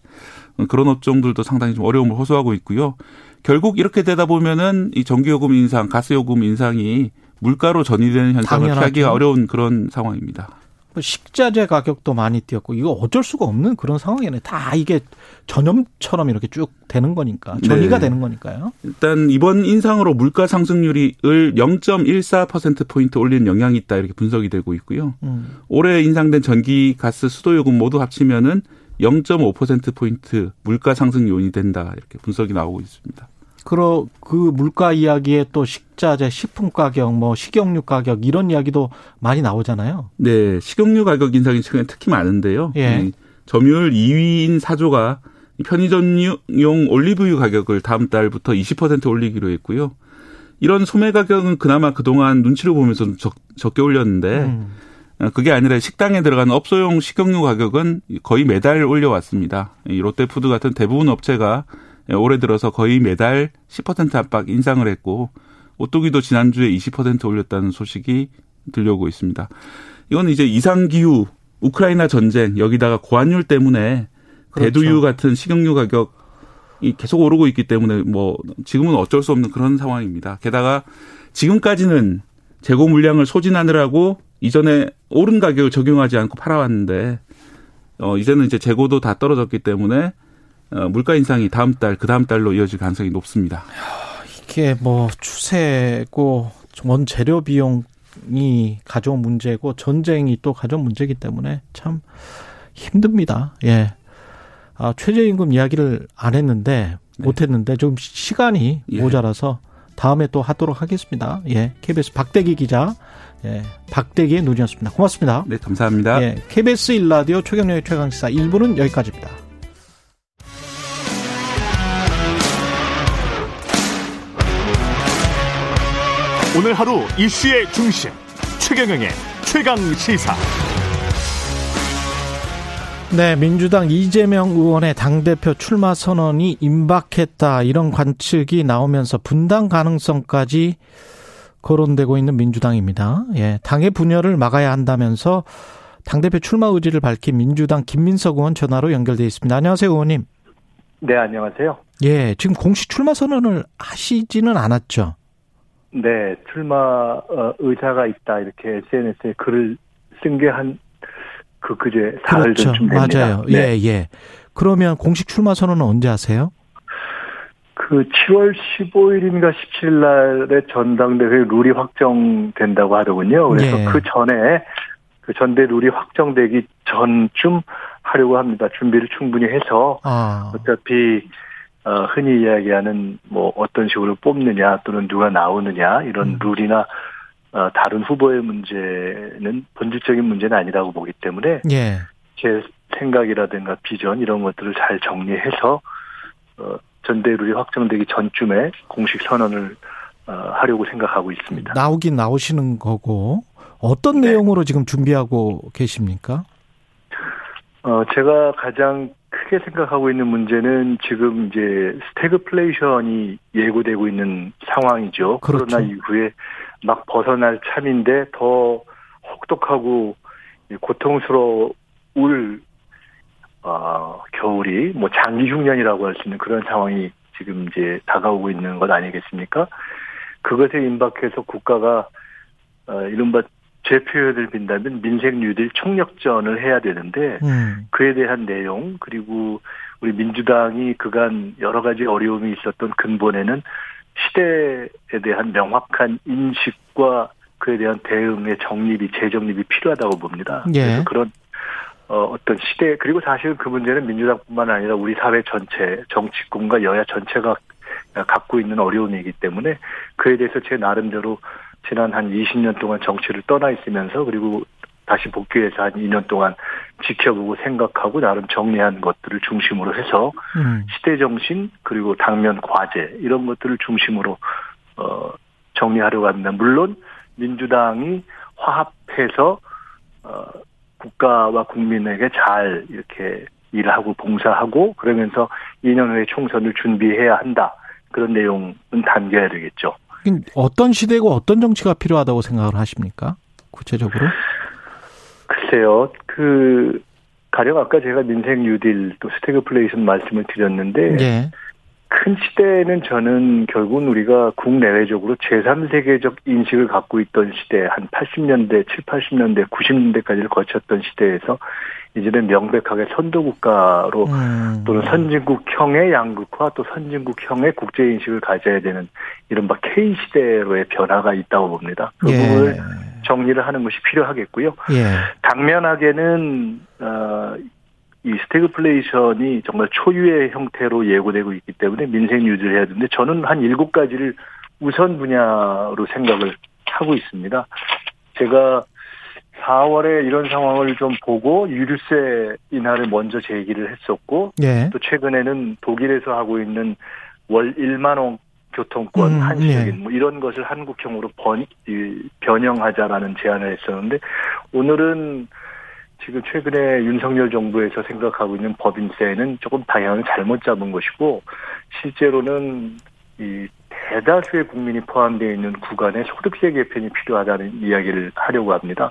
그런 업종들도 상당히 좀 어려움을 호소하고 있고요. 결국 이렇게 되다 보면은 이 전기요금 인상, 가스요금 인상이 물가로 전이되는 현상을 당연하죠. 피하기가 어려운 그런 상황입니다. 뭐 식자재 가격도 많이 뛰었고 이거 어쩔 수가 없는 그런 상황이네. 다 이게 전염처럼 이렇게 쭉 되는 거니까 전이가 네. 되는 거니까요. 일단 이번 인상으로 물가 상승률을 0.14% 포인트 올린 영향이 있다 이렇게 분석이 되고 있고요. 음. 올해 인상된 전기, 가스, 수도 요금 모두 합치면은 0.5% 포인트 물가 상승 요인이 된다 이렇게 분석이 나오고 있습니다. 그러 그 물가 이야기에 또 식자재, 식품 가격, 뭐 식용유 가격 이런 이야기도 많이 나오잖아요. 네, 식용유 가격 인상이 최근에 특히 많은데요. 예. 이 점유율 2위인 사조가 편의점용 올리브유 가격을 다음 달부터 20% 올리기로 했고요. 이런 소매 가격은 그나마 그동안 눈치를 보면서 좀 적, 적게 올렸는데 음. 어, 그게 아니라 식당에 들어가는 업소용 식용유 가격은 거의 매달 올려왔습니다. 이 롯데푸드 같은 대부분 업체가 올해 들어서 거의 매달 10% 압박 인상을 했고 오뚜기도 지난주에 20% 올렸다는 소식이 들려오고 있습니다. 이건 이제 이상기후, 우크라이나 전쟁 여기다가 고환율 때문에 그렇죠. 대두유 같은 식용유 가격이 계속 오르고 있기 때문에 뭐 지금은 어쩔 수 없는 그런 상황입니다. 게다가 지금까지는 재고 물량을 소진하느라고 이전에 오른 가격을 적용하지 않고 팔아왔는데 어 이제는 이제 재고도 다 떨어졌기 때문에 어 물가 인상이 다음 달 그 다음 달로 이어질 가능성이 높습니다. 이게 뭐 추세고 원 재료 비용이 가져온 문제고 전쟁이 또 가져온 문제이기 때문에 참 힘듭니다. 예. 아, 최저임금 이야기를 안 했는데 못 했는데 좀 시간이 예. 모자라서 다음에 또 하도록 하겠습니다. 예. KBS 박대기 기자 예. 박대기의 눈이었습니다. 고맙습니다. 네, 감사합니다. 예. KBS 일라디오 최경영의 최강시사 1부는 여기까지입니다. 오늘 하루 이슈의 중심 최경영의 최강 시사. 네, 민주당 이재명 의원의 당대표 출마 선언이 임박했다. 이런 관측이 나오면서 분당 가능성까지 거론되고 있는 민주당입니다. 예, 당의 분열을 막아야 한다면서 당대표 출마 의지를 밝힌 민주당 김민석 의원 전화로 연결돼 있습니다. 안녕하세요, 의원님. 네, 안녕하세요. 예, 지금 공식 출마 선언을 하시지는 않았죠. 네, 출마 어, 의사가 있다 이렇게 SNS에 글을 쓴 게 한 그 그제 사흘 그렇죠. 전쯤 됩니다. 맞아요. 네. 예, 예. 그러면 공식 출마 선언은 언제 하세요? 그 7월 15일인가 17일 날에 전당대회 룰이 확정된다고 하더군요. 그래서 예. 그 전에 그 전대 룰이 확정되기 전쯤 하려고 합니다. 준비를 충분히 해서 아, 어차피 어, 흔히 이야기하는 뭐 어떤 식으로 뽑느냐 또는 누가 나오느냐 이런 음. 룰이나 어, 다른 후보의 문제는 본질적인 문제는 아니라고 보기 때문에 예. 제 생각이라든가 비전 이런 것들을 잘 정리해서 어, 전대 룰이 확정되기 전쯤에 공식 선언을 어, 하려고 생각하고 있습니다. 나오긴 나오시는 거고 어떤 네. 내용으로 지금 준비하고 계십니까? 어, 제가 가장 크게 생각하고 있는 문제는 지금 이제 스태그플레이션이 예고되고 있는 상황이죠. 그렇죠. 코로나 이후에 막 벗어날 참인데 더 혹독하고 고통스러울 어, 겨울이 뭐 장기 흉년이라고 할 수 있는 그런 상황이 지금 이제 다가오고 있는 것 아니겠습니까? 그것에 임박해서 국가가 어, 이른바 제 표현을 빈다면 민생 뉴딜 총력전을 해야 되는데 음. 그에 대한 내용 그리고 우리 민주당이 그간 여러 가지 어려움이 있었던 근본에는 시대에 대한 명확한 인식과 그에 대한 대응의 정립이 재정립이 필요하다고 봅니다. 예. 그래서 그런 어, 어떤 시대 그리고 사실 그 문제는 민주당뿐만 아니라 우리 사회 전체 정치권과 여야 전체가 갖고 있는 어려움이기 때문에 그에 대해서 제 나름대로 지난 한 20년 동안 정치를 떠나 있으면서 그리고 다시 복귀해서 한 2년 동안 지켜보고 생각하고 나름 정리한 것들을 중심으로 해서 음. 시대 정신 그리고 당면 과제 이런 것들을 중심으로 어 정리하려고 합니다. 물론 민주당이 화합해서 어 국가와 국민에게 잘 이렇게 일하고 봉사하고 그러면서 2년 후에 총선을 준비해야 한다. 그런 내용은 담겨야 되겠죠. 어떤 시대고 어떤 정치가 필요하다고 생각을 하십니까? 구체적으로? 글쎄요, 그, 가령 아까 제가 민생 뉴딜 또 스태그플레이션 말씀을 드렸는데, 예. 큰 시대는 저는 결국은 우리가 국내외적으로 제3세계적 인식을 갖고 있던 시대, 한 80년대, 7, 80년대, 90년대까지를 거쳤던 시대에서 이제는 명백하게 선도국가로 음. 또는 선진국형의 양극화 또 선진국형의 국제인식을 가져야 되는 이른바 K시대로의 변화가 있다고 봅니다. 그 예. 부분을 정리를 하는 것이 필요하겠고요. 예. 당면하게는 어, 이 스태그플레이션이 정말 초유의 형태로 예고되고 있기 때문에 민생 뉴딜을 해야 되는데 저는 한 일곱 가지를 우선 분야로 생각을 하고 있습니다. 제가 4월에 이런 상황을 좀 보고 유류세 인하를 먼저 제기를 했었고 예. 또 최근에는 독일에서 하고 있는 월 1만 원 교통권 음, 한시적인 예. 뭐 이런 것을 한국형으로 번, 이, 변형하자라는 제안을 했었는데 오늘은 지금 최근에 윤석열 정부에서 생각하고 있는 법인세는 조금 방향을 잘못 잡은 것이고 실제로는 이 대다수의 국민이 포함되어 있는 구간에 소득세 개편이 필요하다는 이야기를 하려고 합니다.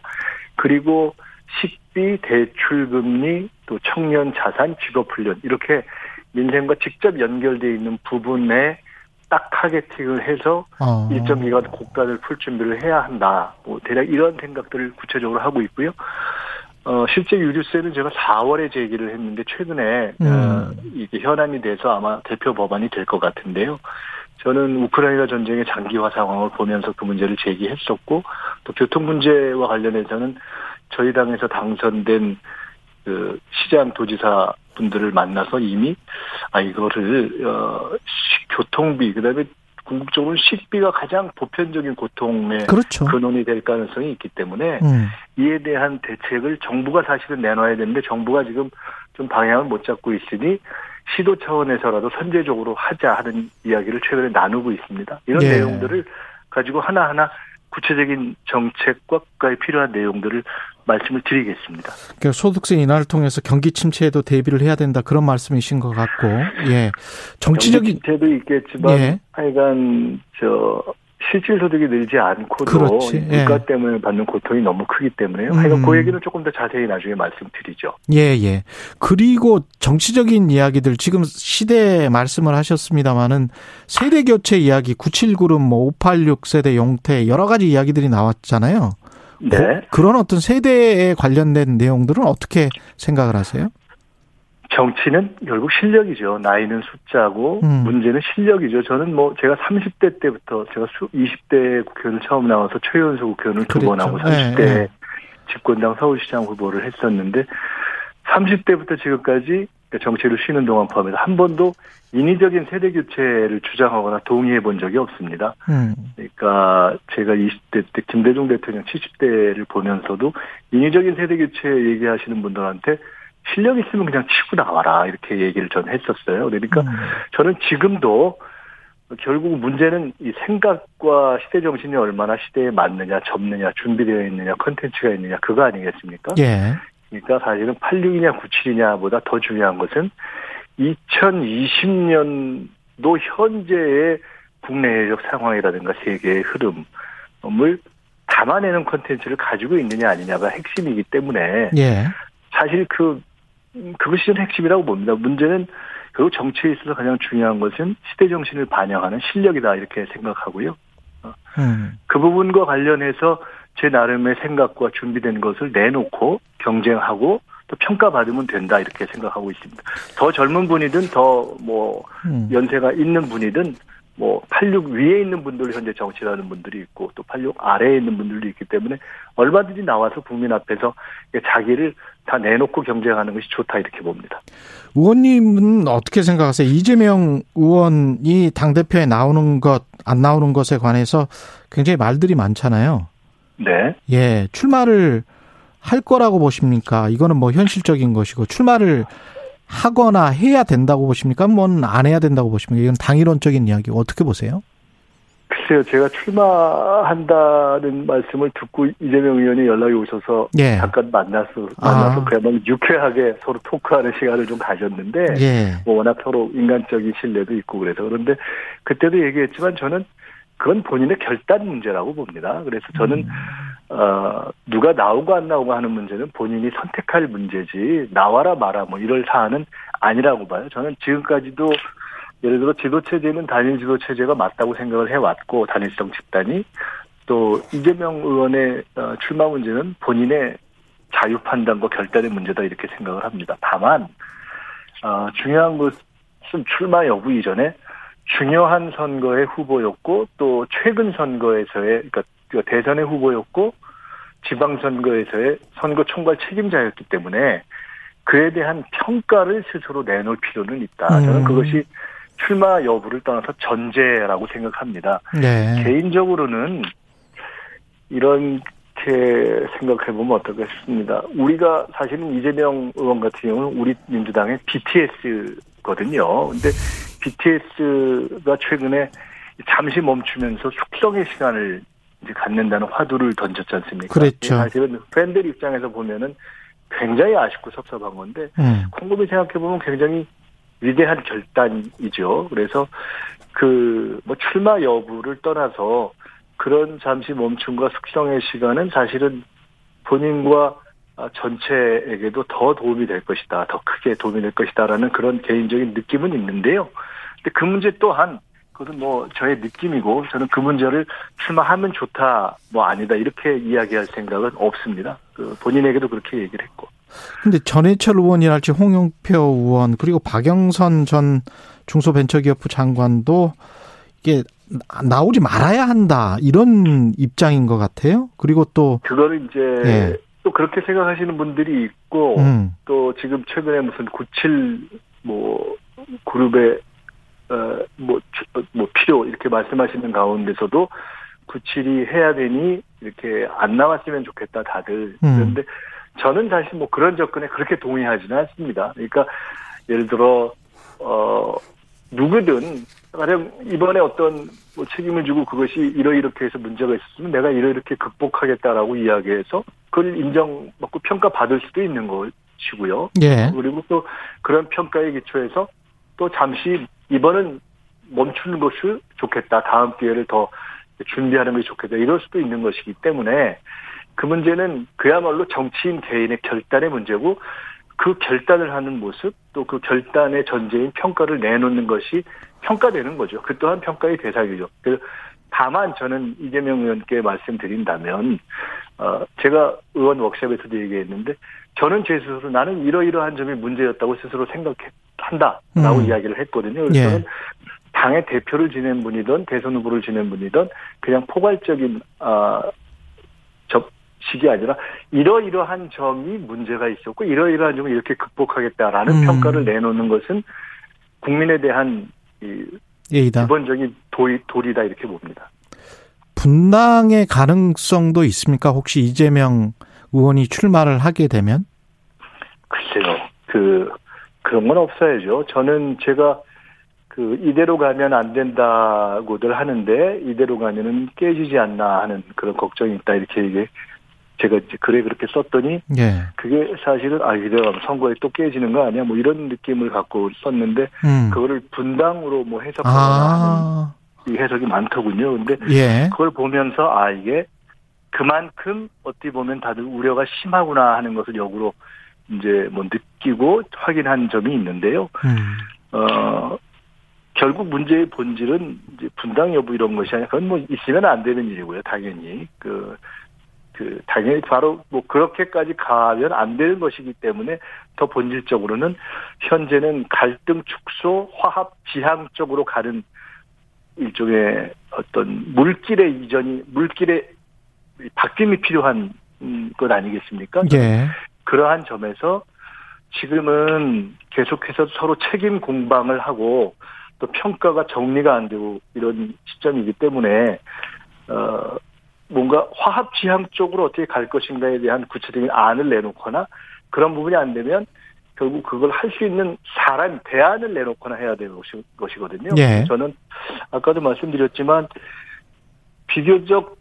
그리고 식비, 대출금리, 또 청년 자산, 직업훈련 이렇게 민생과 직접 연결되어 있는 부분에 딱 targeting을 해서 어. 일정 기간 국고를 풀 준비를 해야 한다. 뭐 대략 이런 생각들을 구체적으로 하고 있고요. 어, 실제 유류세는 제가 4월에 제기를 했는데 최근에 음. 어, 이게 현안이 돼서 아마 대표 법안이 될 것 같은데요. 저는 우크라이나 전쟁의 장기화 상황을 보면서 그 문제를 제기했었고 또 교통 문제와 관련해서는 저희 당에서 당선된 그 시장 도지사 분들을 만나서 이미 아 이거를 어 시- 교통비 그다음에 궁극적으로 식비가 가장 보편적인 고통의 그렇죠. 근원이 될 가능성이 있기 때문에 음. 이에 대한 대책을 정부가 사실은 내놔야 되는데 정부가 지금 좀 방향을 못 잡고 있으니 시도 차원에서라도 선제적으로 하자 하는 이야기를 최근에 나누고 있습니다. 이런 예. 내용들을 가지고 하나하나 구체적인 정책과 국가에 필요한 내용들을 말씀을 드리겠습니다. 그러니까 소득세 인하를 통해서 경기 침체에도 대비를 해야 된다 그런 말씀이신 것 같고, 예. 정치적인 정도 있겠지만 예. 하여간 저 실질 소득이 늘지 않고도 물가 예. 때문에 받는 고통이 너무 크기 때문에요. 음. 하여간 그 얘기는 조금 더 자세히 나중에 말씀드리죠. 예, 예. 그리고 정치적인 이야기들 지금 시대 말씀을 하셨습니다마는 세대 교체 이야기 97그룹 뭐586 세대 용태 여러 가지 이야기들이 나왔잖아요. 네. 고- 그런 어떤 세대에 관련된 내용들은 어떻게 생각을 하세요? 정치는 결국 실력이죠. 나이는 숫자고 음. 문제는 실력이죠. 저는 뭐 제가 30대 때부터 제가 수, 20대 국회의원 처음 나와서 최연소 국회의원을 두 번. 하고 예, 30대 예. 집권당 서울시장 후보를 했었는데 30대부터 지금까지 정치를 쉬는 동안 포함해서 한 번도 인위적인 세대 교체를 주장하거나 동의해 본 적이 없습니다. 음. 그러니까 제가 20대 때 김대중 대통령 70대를 보면서도 인위적인 세대 교체 얘기하시는 분들한테 실력 있으면 그냥 치고 나와라 이렇게 얘기를 전 했었어요. 그러니까 음. 저는 지금도 결국 문제는 이 생각과 시대 정신이 얼마나 시대에 맞느냐, 접느냐, 준비되어 있느냐, 컨텐츠가 있느냐 그거 아니겠습니까? 예. 않습니까? 사실은 86이냐 97이냐보다 더 중요한 것은 2020년도 현재의 국내적 상황이라든가 세계의 흐름을 담아내는 컨텐츠를 가지고 있느냐 아니냐가 핵심이기 때문에 예. 사실 그 그것이 좀 핵심이라고 봅니다. 문제는 결국 정치에 있어서 가장 중요한 것은 시대 정신을 반영하는 실력이다 이렇게 생각하고요. 음. 그 부분과 관련해서 제 나름의 생각과 준비된 것을 내놓고 경쟁하고 또 평가받으면 된다 이렇게 생각하고 있습니다. 더 젊은 분이든 더뭐 음. 연세가 있는 분이든 뭐86 위에 있는 분들 현재 정치하는 분들이 있고 또 86 아래에 있는 분들도 있기 때문에 얼마든지 나와서 국민 앞에서 자기를 다 내놓고 경쟁하는 것이 좋다 이렇게 봅니다. 의원님은 어떻게 생각하세요? 이재명 의원이 당 대표에 나오는 것, 안 나오는 것에 관해서 굉장히 말들이 많잖아요. 네. 예, 출마를 할 거라고 보십니까? 이거는 뭐 현실적인 것이고, 출마를 하거나 해야 된다고 보십니까? 뭔 안 해야 된다고 보십니까? 이건 당이론적인 이야기. 어떻게 보세요? 글쎄요, 제가 출마한다는 말씀을 듣고 이재명 의원이 연락이 오셔서 예. 잠깐 만나서 만나서 아. 그야말로 유쾌하게 서로 토크하는 시간을 좀 가졌는데 예. 뭐 워낙 서로 인간적인 신뢰도 있고 그래서 그런데 그때도 얘기했지만 저는 그건 본인의 결단 문제라고 봅니다. 그래서 저는 음. 어 누가 나오고 안 나오고 하는 문제는 본인이 선택할 문제지 나와라 마라 뭐 이럴 사안은 아니라고 봐요. 저는 지금까지도 예를 들어 지도 체제는 단일 지도 체제가 맞다고 생각을 해왔고 단일성 집단이 또 이재명 의원의 어, 출마 문제는 본인의 자유 판단과 결단의 문제다 이렇게 생각을 합니다. 다만 어, 중요한 것은 출마 여부 이전에 중요한 선거의 후보였고 또 최근 선거에서의 그러니까 대선의 후보였고 지방선거에서의 선거 총괄 책임자였기 때문에 그에 대한 평가를 스스로 내놓을 필요는 있다. 저는 음. 그것이 출마 여부를 떠나서 전제라고 생각합니다. 네. 개인적으로는 이렇게 생각해보면 어떨까 싶습니다. 우리가 사실은 이재명 의원 같은 경우는 우리 민주당의 BTS거든요. 근데 BTS가 최근에 잠시 멈추면서 숙성의 시간을 이제 갖는다는 화두를 던졌지 않습니까? 그랬죠. 사실은 팬들 입장에서 보면은 굉장히 아쉽고 섭섭한 건데 음. 곰곰이 생각해보면 굉장히 위대한 결단이죠. 그래서 그 뭐 출마 여부를 떠나서 그런 잠시 멈춤과 숙성의 시간은 사실은 본인과 아, 전체에게도 더 도움이 될 것이다. 더 크게 도움이 될 것이다라는 그런 개인적인 느낌은 있는데요. 근데 그 문제 또한 그것은 뭐 저의 느낌이고 저는 그 문제를 출마하면 좋다 뭐 아니다 이렇게 이야기할 생각은 없습니다. 그 본인에게도 그렇게 얘기를 했고. 근데 전해철 의원이랄지 홍영표 의원 그리고 박영선 전 중소벤처기업부 장관도 이게 나- 나오지 말아야 한다 이런 입장인 것 같아요. 그리고 또 그거를 이제 예. 또 그렇게 생각하시는 분들이 있고 음, 또 지금 최근에 무슨 97뭐 그룹의 어뭐 뭐 필요 이렇게 말씀하시는 가운데서도 97이 해야 되니 이렇게 안 나왔으면 좋겠다 다들 음. 그런데 저는 사실 뭐 그런 접근에 그렇게 동의하지는 않습니다. 그러니까 예를 들어 어 누구든 가령 이번에 어떤 뭐 책임을 지고 그것이 이러이렇게 해서 문제가 있었으면 내가 이러이렇게 극복하겠다라고 이야기해서 그걸 인정받고 평가받을 수도 있는 것이고요. 예, 그리고 또 그런 평가에 기초해서 또 잠시 이번은 멈추는 것이 좋겠다. 다음 기회를 더 준비하는 것이 좋겠다. 이럴 수도 있는 것이기 때문에 그 문제는 그야말로 정치인 개인의 결단의 문제고 그 결단을 하는 모습 또 그 결단의 전제인 평가를 내놓는 것이 평가되는 거죠. 그 또한 평가의 대상이죠. 그래서 다만 저는 이재명 의원께 말씀드린다면 어 제가 의원 워크숍에서도 얘기했는데 저는 제 스스로 나는 이러이러한 점이 문제였다고 스스로 생각한다라고 음. 이야기를 했거든요. 그래서 예. 당의 대표를 지낸 분이든 대선 후보를 지낸 분이든 그냥 포괄적인 아접 식이 아니라 이러이러한 점이 문제가 있었고 이러이러한 점을 이렇게 극복하겠다라는 음. 평가를 내놓는 것은 국민에 대한 이 예이다. 기본적인 도리, 도리다 이렇게 봅니다. 분당의 가능성도 있습니까? 혹시 이재명 의원이 출마를 하게 되면? 글쎄요. 그 그런 건 없어야죠. 저는 제가 그 이대로 가면 안 된다고들 하는데 이대로 가면은 깨지지 않나 하는 그런 걱정이 있다 이렇게 얘기 제가 이제 글에 그렇게 썼더니 예. 그게 사실은 아 이거 선거에 또 깨지는 거 아니야 뭐 이런 느낌을 갖고 썼는데 음. 그거를 분당으로 뭐 해석하거나 아. 하는 이 해석이 많더군요. 근데 예. 그걸 보면서 아 이게 그만큼 어떻게 보면 다들 우려가 심하구나 하는 것을 역으로 이제 뭐 느끼고 확인한 점이 있는데요. 음. 어 결국 문제의 본질은 이제 분당 여부 이런 것이 아니라 그건 뭐 있으면 안 되는 일이고요. 당연히 그. 그 당연히 바로 뭐 그렇게까지 가면 안 되는 것이기 때문에 더 본질적으로는 현재는 갈등 축소 화합 지향 쪽으로 가는 일종의 어떤 물길의 이전이 물길의 바뀜이 필요한 음, 것 아니겠습니까? 예. 그러한 점에서 지금은 계속해서 서로 책임 공방을 하고 또 평가가 정리가 안 되고 이런 시점이기 때문에 어 뭔가 화합 지향 쪽으로 어떻게 갈 것인가에 대한 구체적인 안을 내놓거나 그런 부분이 안 되면 결국 그걸 할 수 있는 사람 대안을 내놓거나 해야 되는 것이, 것이거든요. 예. 저는 아까도 말씀드렸지만 비교적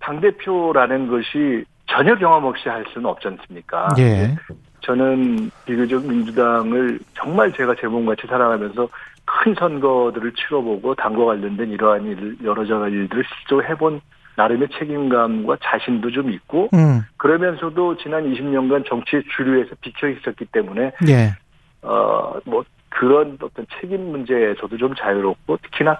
당 대표라는 것이 전혀 경험 없이 할 수는 없지 않습니까? 예. 저는 비교적 민주당을 정말 제가 제 몸같이 살아가면서 큰 선거들을 치러보고 당과 관련된 이러한 일, 여러 가지 일들을 실제로 해본 나름의 책임감과 자신도 좀 있고 음. 그러면서도 지난 20년간 정치의 주류에서 비켜 있었기 때문에 예. 어뭐 그런 어떤 책임 문제에서도 좀 자유롭고 특히나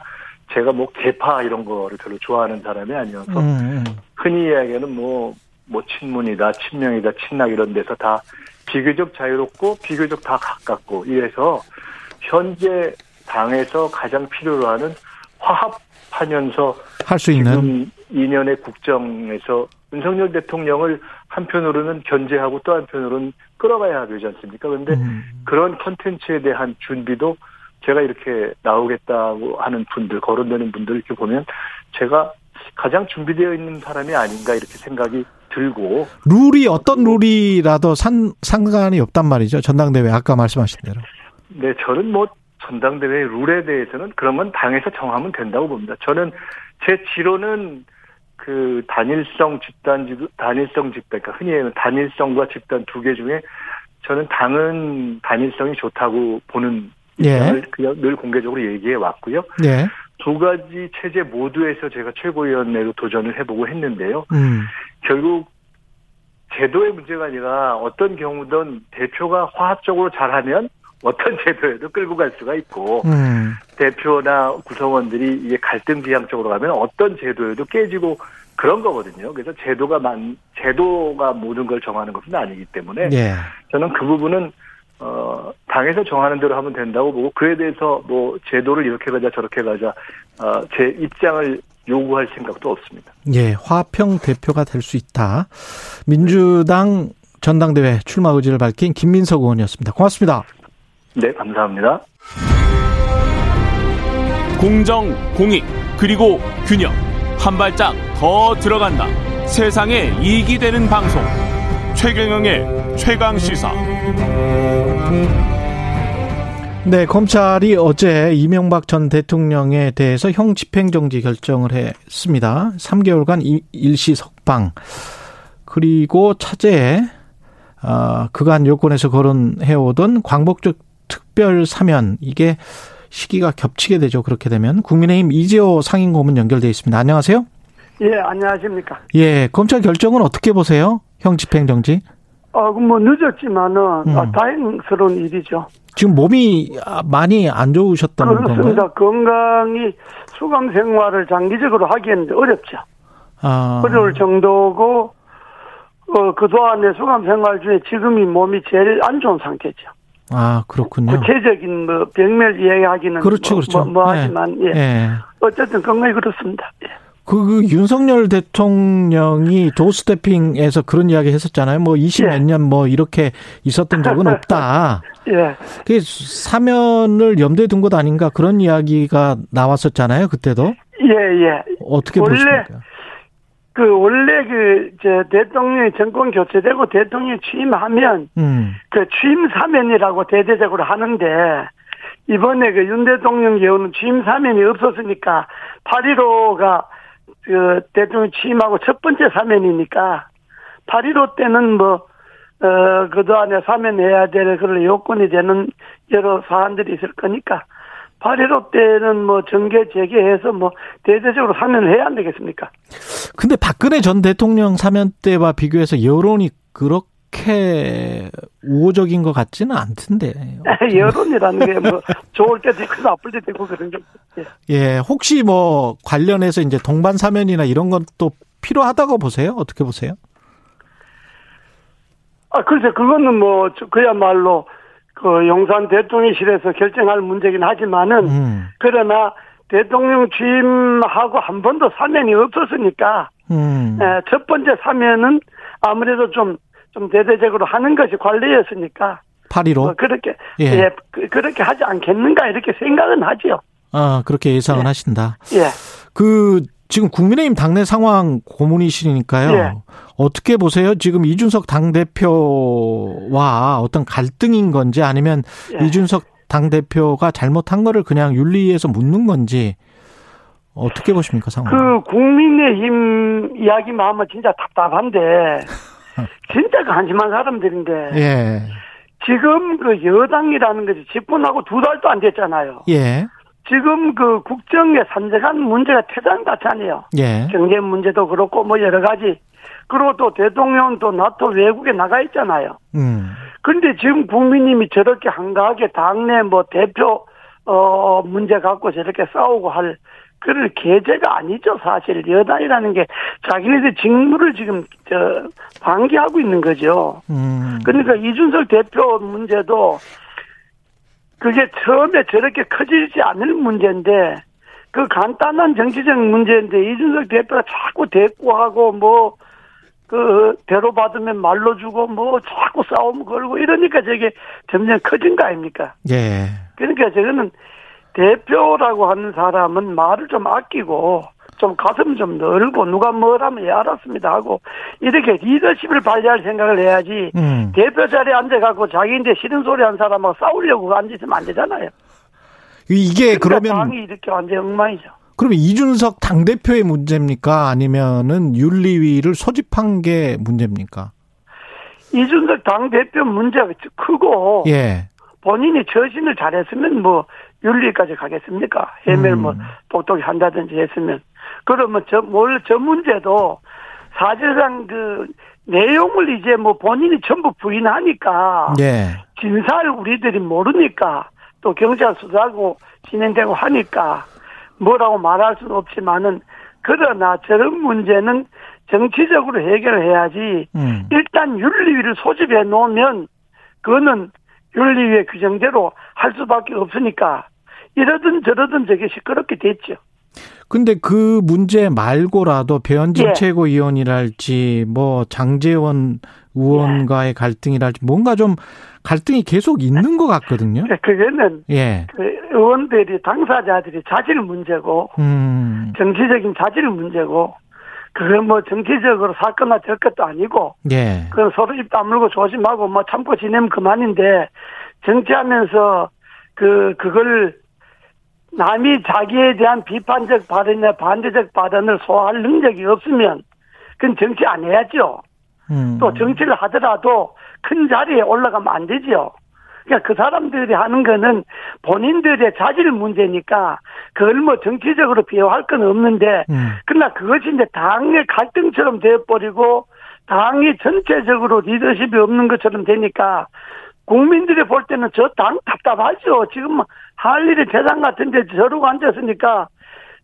제가 뭐 개파 이런 거를 별로 좋아하는 사람이 아니어서 음, 음. 흔히 이야기하는 뭐, 뭐 친문이다, 친명이다, 친낙 이런 데서 다 비교적 자유롭고 비교적 다 가깝고 이래서 현재 당에서 가장 필요로 하는 화합하면서 할 수 있는. 지금 2년의 국정에서 윤석열 대통령을 한편으로는 견제하고 또 한편으로는 끌어가야 되지 않습니까? 그런데 음. 그런 컨텐츠에 대한 준비도 제가 이렇게 나오겠다고 하는 분들, 거론되는 분들 이렇게 보면 제가 가장 준비되어 있는 사람이 아닌가 이렇게 생각이 들고 룰이 어떤 룰이라도 산, 상관이 없단 말이죠. 전당대회 아까 말씀하신 대로. 네, 저는 뭐 전당대회 룰에 대해서는 그런 건 당에서 정하면 된다고 봅니다. 저는 제 지론은 그 단일성 집단지도 단일성 집단, 그러니까 흔히 얘기하는 단일성과 집단 두 개 중에 저는 당은 단일성이 좋다고 보는 예. 입장을 그냥 늘 공개적으로 얘기해 왔고요. 예. 두 가지 체제 모두에서 제가 최고위원회로 도전을 해보고 했는데요. 음. 결국 제도의 문제가 아니라 어떤 경우든 대표가 화합적으로 잘하면 어떤 제도에도 끌고 갈 수가 있고 음. 대표나 구성원들이 이게 갈등 지향 쪽으로 가면 어떤 제도에도 깨지고 그런 거거든요. 그래서 제도가 만 제도가 모든 걸 정하는 것은 아니기 때문에 예. 저는 그 부분은 어 당에서 정하는 대로 하면 된다고 보고 그에 대해서 뭐 제도를 이렇게 가자 저렇게 가자 어제 입장을 요구할 생각도 없습니다. 예. 화평 대표가 될 수 있다. 민주당 전당대회 출마 의지를 밝힌 김민석 의원이었습니다. 고맙습니다. 네, 감사합니다. 공정, 공익, 그리고 균형. 한 발짝 더 들어간다. 세상에 이익이 되는 방송. 최경영의 최강 시사. 네, 검찰이 어제 이명박 전 대통령에 대해서 형 집행정지 결정을 했습니다. 3개월간 일시 석방. 그리고 차제에 어, 그간 요건에서 거론해오던 광복적 특별 사면 이게 시기가 겹치게 되죠. 그렇게 되면 국민의힘 이재호 상임고문 연결돼 있습니다. 안녕하세요. 예, 안녕하십니까. 예, 검찰 결정은 어떻게 보세요? 형 집행 정지? 어, 뭐 늦었지만은 음. 아, 다행스러운 일이죠. 지금 몸이 많이 안 좋으셨던 그렇습니다. 건가요? 건강이 수감 생활을 장기적으로 하기에는 어렵죠. 아, 어려울 정도고 어, 그동안의 수감 생활 중에 지금이 몸이 제일 안 좋은 상태죠. 아 그렇군요. 구체적인 뭐 병멸 이야기하기는 그렇죠, 뭐, 그렇죠. 뭐, 뭐 예. 하지만 예. 예. 어쨌든 건강이 그렇습니다. 예. 그, 그 윤석열 대통령이 도스태핑에서 그런 이야기 했었잖아요. 뭐 20몇 예. 년뭐 이렇게 있었던 적은 없다. 예. 그게 사면을 염두에 둔 것 아닌가 그런 이야기가 나왔었잖아요. 그때도 예, 예. 어떻게 보십니까? 그 원래 그저 대통령이 정권 교체되고 대통령이 취임하면 음, 그 취임 사면이라고 대대적으로 하는데 이번에 그 윤 대통령 경우는 취임 사면이 없었으니까 8.15가 그 대통령 취임하고 첫 번째 사면이니까 8.15 때는 뭐, 어, 그동안에 사면해야 될 그런 요건이 되는 여러 사안들이 있을 거니까 8.15 때는 뭐 정계 재개해서 뭐 대대적으로 사면을 해야 안 되겠습니까? 근데 박근혜 전 대통령 사면 때와 비교해서 여론이 그렇게 우호적인 것 같지는 않던데. 여론이라는 게 뭐 좋을 때도 있고 나쁠 때도 있고 그런 게. 예. 예, 혹시 뭐 관련해서 이제 동반 사면이나 이런 것도 필요하다고 보세요? 어떻게 보세요? 아, 글쎄, 그거는 뭐, 그야말로, 그 용산 대통령실에서 결정할 문제긴 하지만은, 음. 그러나 대통령 취임하고 한 번도 사면이 없었으니까, 음. 에, 첫 번째 사면은 아무래도 좀, 좀 대대적으로 하는 것이 관리였으니까, 8.15. 뭐 그렇게, 예. 예, 그, 그렇게 하지 않겠는가, 이렇게 생각은 하지요. 아, 그렇게 예상은 예. 하신다. 예. 그 지금 국민의힘 당내 상황 고문이시니까요. 예. 어떻게 보세요? 지금 이준석 당 대표와 어떤 갈등인 건지 아니면 예. 이준석 당 대표가 잘못한 거를 그냥 윤리위에서 묻는 건지 어떻게 보십니까 상황? 그 국민의힘 이야기만 하면 진짜 답답한데, 진짜 한심한 사람들인데, 예. 지금 그 여당이라는 것이 집권하고 두 달도 안 됐잖아요. 예. 지금 그 국정에 산적한 문제가 태산같잖아요. 예. 경제 문제도 그렇고 뭐 여러 가지. 그리고 또 대통령 또 나토 외국에 나가 있잖아요. 음. 근데 지금 국민님이 저렇게 한가하게 당내 뭐 대표 어 문제 갖고 저렇게 싸우고 할 그럴 계제가 아니죠 사실 여당이라는 게 자기네들 직무를 지금 저 방기하고 있는 거죠. 음. 그러니까 이준석 대표 문제도 그게 처음에 저렇게 커지지 않을 문제인데 그 간단한 정치적 문제인데 이준석 대표가 자꾸 대꾸하고 뭐 그 대로 받으면 말로 주고 뭐 자꾸 싸움 걸고 이러니까 저게 점점 커진 거 아닙니까? 예. 그러니까 저거는 대표라고 하는 사람은 말을 좀 아끼고 좀 가슴 좀 넓고 누가 뭘 하면 예 알았습니다 하고 이렇게 리더십을 발휘할 생각을 해야지 음. 대표 자리에 앉아갖고 자기인데 싫은 소리 한 사람하고 싸우려고 앉으시면 안 되잖아요. 이게 그러니까 그러면 당이 이렇게 완전 엉망이죠. 그러면 이준석 당 대표의 문제입니까? 아니면은 윤리위를 소집한 게 문제입니까? 이준석 당 대표 문제가 크고 예. 본인이 처신을 잘했으면 뭐 윤리까지 가겠습니까? 해매를 음. 뭐 똑똑히 한다든지 했으면 그러면 저 뭘 저 문제도 사실상 그 내용을 이제 뭐 본인이 전부 부인하니까 예. 진사를 우리들이 모르니까 또 경찰 수사하고 진행되고 하니까 뭐라고 말할 수는 없지만은 그러나 저런 문제는 정치적으로 해결해야지 음. 일단 윤리위를 소집해 놓으면 그거는 윤리위의 규정대로 할 수밖에 없으니까 이러든 저러든 저게 시끄럽게 됐죠. 근데 그 문제 말고라도 배현진 예. 최고위원이랄지 뭐 장재원 의원과의 갈등이랄지 뭔가 좀 갈등이 계속 있는 것 같거든요. 그거는 예. 그 의원들이 당사자들이 자질 문제고 음. 정치적인 자질 문제고 그건 뭐 정치적으로 사건화 될 것도 아니고 예. 그건 서로 입 다물고 조심하고 뭐 참고 지내면 그만인데 정치하면서 그 그걸 남이 자기에 대한 비판적 발언이나 반대적 발언을 소화할 능력이 없으면 그건 정치 안 해야죠. 음. 또 정치를 하더라도 큰 자리에 올라가면 안 되죠. 그러니까 그 사람들이 하는 거는 본인들의 자질 문제니까 그걸 뭐 정치적으로 비호할 건 없는데 음. 그러나 그것이 이제 당의 갈등처럼 되어버리고 당이 전체적으로 리더십이 없는 것처럼 되니까 국민들이 볼 때는 저 당 답답하죠. 지금 할 일이 대상 같은데 저러고 앉았으니까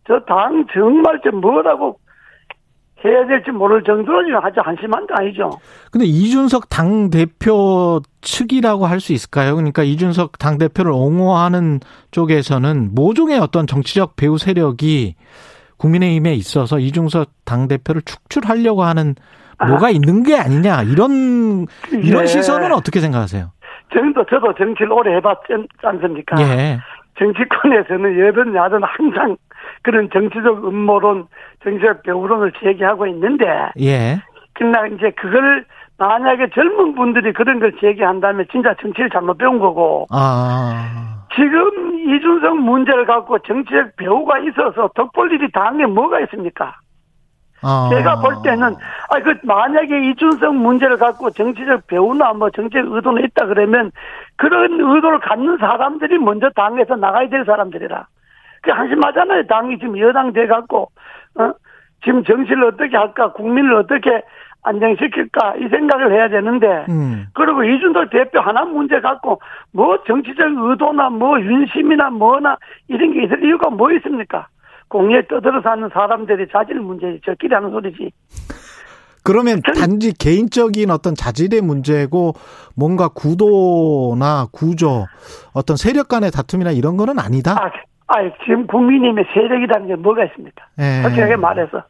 저 당 정말 좀 뭐라고 해야 될지 모를 정도로 지금 아주 한심한 거 아니죠. 근데 이준석 당 대표 측이라고 할 수 있을까요? 그러니까 이준석 당 대표를 옹호하는 쪽에서는 모종의 어떤 정치적 배후 세력이 국민의힘에 있어서 이준석 당 대표를 축출하려고 하는 뭐가 있는 게 아니냐 이런 이런 예. 시선은 어떻게 생각하세요? 저도 저도 정치를 오래 해봤지 않습니까? 예. 정치권에서는 여든 야든 항상 그런 정치적 음모론, 정치적 배우론을 제기하고 있는데, 예. 그러나 이제 그걸 만약에 젊은 분들이 그런 걸 제기한다면 진짜 정치를 잘못 배운 거고, 아. 지금 이준석 문제를 갖고 정치적 배우가 있어서 덕볼 일이 당에 뭐가 있습니까? 아. 제가 볼 때는 아그 만약에 이준석 문제를 갖고 정치적 배우나 뭐 정치적 의도는 있다 그러면 그런 의도를 갖는 사람들이 먼저 당에서 나가야 될 사람들이라. 그 한심하잖아요. 당이 지금 여당 돼 갖고 어? 지금 정치를 어떻게 할까, 국민을 어떻게 안정시킬까 이 생각을 해야 되는데 음. 그리고 이준석 대표 하나 문제 갖고 뭐 정치적 의도나 뭐 윤심이나 뭐나 이런 게 있을 이유가 뭐 있습니까? 공에 떠들어 사는 사람들이 자질 문제지 저끼리 하는 소리지. 그러면 단지 개인적인 어떤 자질의 문제고 뭔가 구도나 구조 어떤 세력 간의 다툼이나 이런 거는 아니다. 아, 아 지금 국민님의 세력이라는 게 뭐가 있습니까? 예. 솔직하게 말해서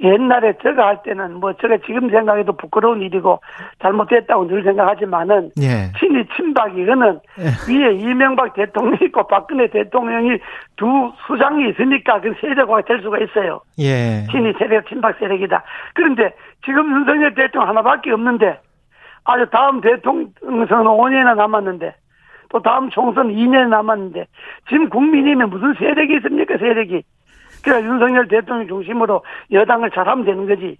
옛날에 저거 할 때는 뭐 저거 지금 생각해도 부끄러운 일이고 잘못됐다고 늘 생각하지만은 예. 친이 친박 이거는 위에 이명박 대통령이 있고 박근혜 대통령이 두 수장이 있으니까 그 세력화가 될 수가 있어요. 예. 친이 세력, 친박 세력이다. 그런데 지금 윤석열 대통령 하나밖에 없는데 아주 다음 대통령 선은 5년이나 남았는데 또 다음 총선 2년 남았는데 지금 국민의힘에 무슨 세력이 있습니까 세력이 그러니까 윤석열 대통령 중심으로 여당을 잘하면 되는 거지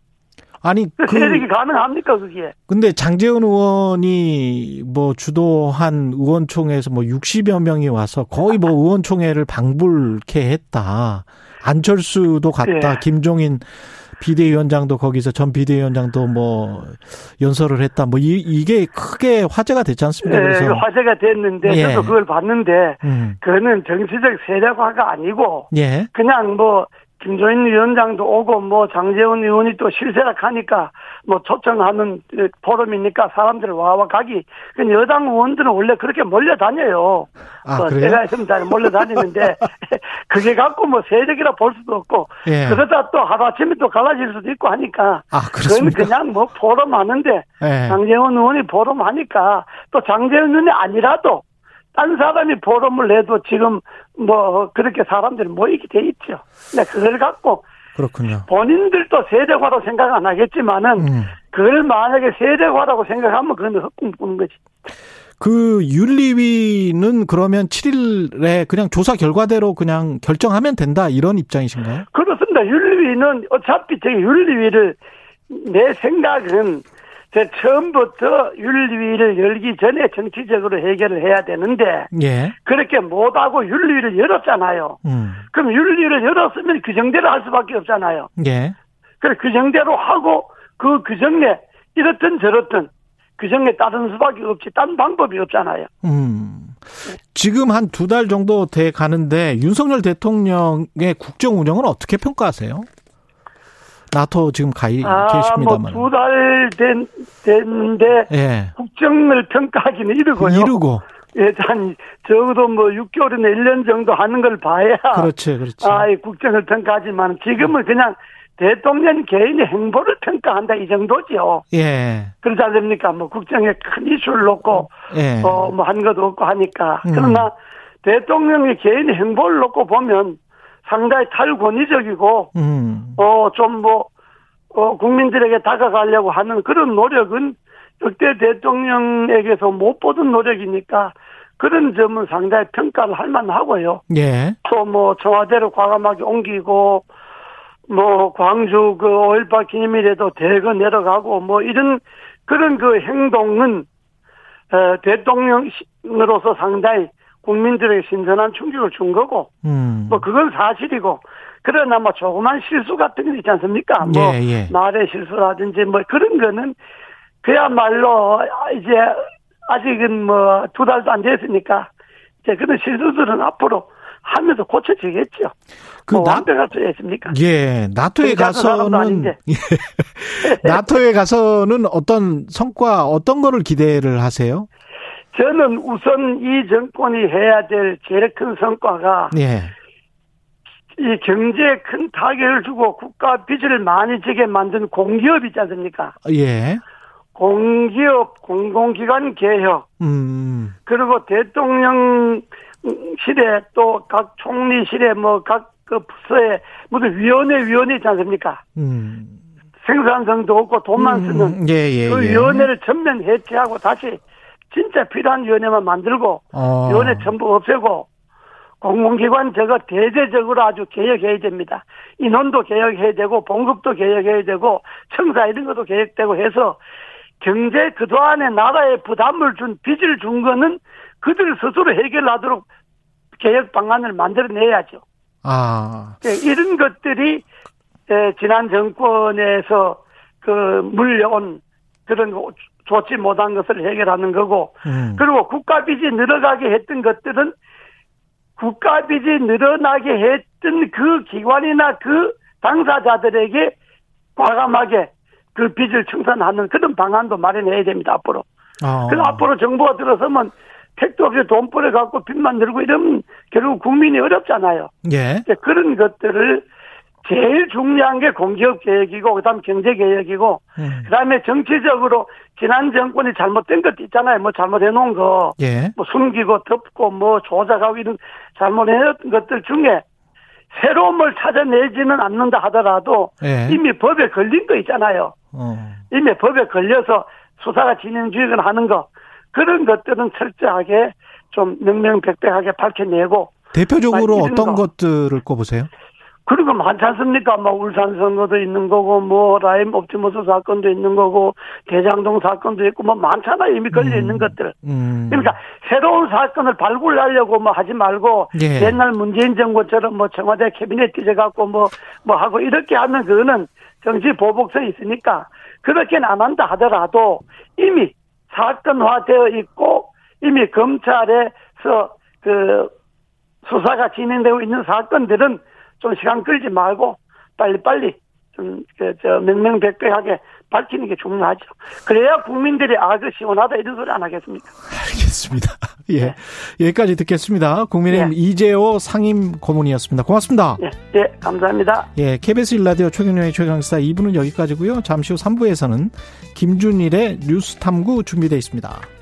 아니 그그 세력이 가능합니까 그게 근데 장재훈 의원이 뭐 주도한 의원총회에서 뭐 60여 명이 와서 거의 뭐 의원총회를 방불케 했다. 안철수도 갔다. 예. 김종인 비대위원장도 거기서 전 비대위원장도 뭐 연설을 했다. 뭐 이, 이게 크게 화제가 됐지 않습니까? 예, 그래서 화제가 됐는데 예. 저도 그걸 봤는데 음. 그거는 정치적 세력화가 아니고 예. 그냥 뭐 김조인 위원장도 오고 뭐 장재훈 의원이 또 실세락 하니까 뭐 초청하는 그 포럼이니까 사람들 와와 가기. 그 여당 의원들은 원래 그렇게 몰려다녀요. 아, 뭐 그래요? 제가 있으면 잘 몰려다니는데 그게 갖고 뭐 세력이라 볼 수도 없고 예. 그러다 또 하루아침에 또 갈라질 수도 있고 하니까 아, 그건 그렇습니까? 그냥 뭐 포럼 하는데 예. 장재훈 의원이 포럼 하니까 또 장재훈 의원이 아니라도 딴 사람이 포럼을 해도 지금 뭐 그렇게 사람들이 모이게 돼 있죠. 근데 그걸 갖고 그렇군요. 본인들도 세력화로 생각 안 하겠지만은 음. 그걸 만약에 세력화라고 생각하면 그건 헛꿈 꾸는 거지. 그 윤리위는 그러면 7일에 그냥 조사 결과대로 그냥 결정하면 된다 이런 입장이신가요? 그렇습니다. 윤리위는 어차피 제 윤리위를 내 생각은 제 처음부터 윤리위를 열기 전에 정치적으로 해결을 해야 되는데 예. 그렇게 못하고 윤리위를 열었잖아요. 음. 그럼 윤리위를 열었으면 규정대로 할 수밖에 없잖아요. 예. 그래 규정대로 하고 그 규정에 이렇든 저렇든 규정에 따른 수밖에 없지 딴 방법이 없잖아요. 음. 지금 한 두 달 정도 돼 가는데 윤석열 대통령의 국정 운영은 어떻게 평가하세요? 나토 지금 가 아, 계십니다만. 뭐 두달 된, 됐는데 예. 국정을 평가하기는 이르고요. 이르고. 예, 한 적어도 뭐 6개월이나 1년 정도 하는 걸 봐야 그렇지, 그렇지. 아, 이 국정을 평가하지만 지금은 그냥 대통령 개인의 행보를 평가한다 이 정도죠. 예. 그렇지 않습니까? 뭐 국정에 큰 이슈를 놓고 예. 어, 뭐 한 것도 없고 하니까. 음. 그러나 대통령의 개인의 행보를 놓고 보면 상당히 탈권위적이고 음. 어, 좀 뭐, 어, 국민들에게 다가가려고 하는 그런 노력은 역대 대통령에게서 못 보던 노력이니까 그런 점은 상당히 평가를 할 만하고요. 예. 또 뭐 청와대로 과감하게 옮기고 뭐 광주 그 5.18 기념일에도 대거 내려가고 뭐 이런 그런 그 행동은 어, 대통령으로서 상당히 국민들에게 신선한 충격을 준 거고 음. 뭐 그건 사실이고 그러나 뭐 조그만 실수 같은 게 있지 않습니까? 뭐 예, 예. 말의 실수라든지 뭐 그런 거는 그야말로 이제 아직은 뭐 두 달도 안 됐으니까 이제 그런 실수들은 앞으로 하면서 고쳐지겠죠. 그 뭐 나- 완벽할 수 있습니까? 예, 나토에 가서는. 예. 나토에 가서는 어떤 성과 어떤 거를 기대를 하세요? 저는 우선 이 정권이 해야 될 제일 큰 성과가 예. 이 경제에 큰 타격을 주고 국가 빚을 많이 지게 만든 공기업 있지 않습니까? 예. 공기업, 공공기관 개혁, 음. 그리고 대통령실에 또 각 총리실에 뭐 각 그 부서에 무슨 위원회 위원회 있지 않습니까? 음. 생산성도 없고 돈만 쓰는 음, 예, 예, 그 예. 위원회를 전면 해체하고 다시 진짜 필요한 위원회만 만들고 어. 위원회 전부 없애고 공공기관 저거 대대적으로 아주 개혁해야 됩니다. 인원도 개혁해야 되고 봉급도 개혁해야 되고 청사 이런 것도 개혁되고 해서 경제 그동안에 나라에 부담을 준 빚을 준 거는 그들 스스로 해결하도록 개혁 방안을 만들어내야죠. 아. 예, 이런 것들이 예, 지난 정권에서 그 물려온 그런 좋지 못한 것을 해결하는 거고 음. 그리고 국가 빚이 늘어가게 했던 것들은 국가 빚이 늘어나게 했던 그 기관이나 그 당사자들에게 과감하게 그 빚을 청산하는 그런 방안도 마련해야 됩니다 앞으로. 어. 그 앞으로 정부가 들어서면 택도 없이 돈벌어 갖고 빚만 늘고 이러면 결국 국민이 어렵잖아요. 예. 그런 것들을 제일 중요한 게 공기업 개혁이고 그다음 경제 개혁이고 음. 그다음에 정치적으로 지난 정권이 잘못된 것도 있잖아요. 뭐 잘못해 놓은 거, 예. 뭐 숨기고 덮고 뭐 조작하고 이런 잘못해 놓은 것들 중에 새로움을 찾아내지는 않는다 하더라도 예. 이미 법에 걸린 거 있잖아요. 어. 이미 법에 걸려서 수사가 진행주의를 하는 거 그런 것들은 철저하게 좀 명명백백하게 밝혀내고 대표적으로 이런 어떤 거. 것들을 꼽으세요? 거 많지 않습니까? 뭐 울산 선거도 있는 거고 뭐 라임 옵티머스 사건도 있는 거고 대장동 사건도 있고 뭐 많잖아요. 이미 걸려 있는 것들. 음. 그러니까 새로운 사건을 발굴하려고 뭐 하지 말고 예. 옛날 문재인 정부처럼 뭐 청와대 캐비넷 뒤져갖고 뭐뭐 하고 이렇게 하면 그거는 정치 보복성이 있으니까 그렇게는 안 한다 하더라도 이미 사건화되어 있고 이미 검찰에서 그 수사가 진행되고 있는 사건들은 좀 시간 끌지 말고 빨리빨리 좀, 그, 저, 명명백백하게 밝히는 게 중요하죠. 그래야 국민들이 아, 그 시원하다 이런 소리 안 하겠습니까? 알겠습니다. 예. 여기까지 듣겠습니다. 국민의힘 예. 이재호 상임 고문이었습니다. 고맙습니다. 예, 예, 감사합니다. 예, KBS 일라디오 최경영의 최강시사 2부는 여기까지고요. 잠시 후 3부에서는 김준일의 뉴스 탐구 준비되어 있습니다.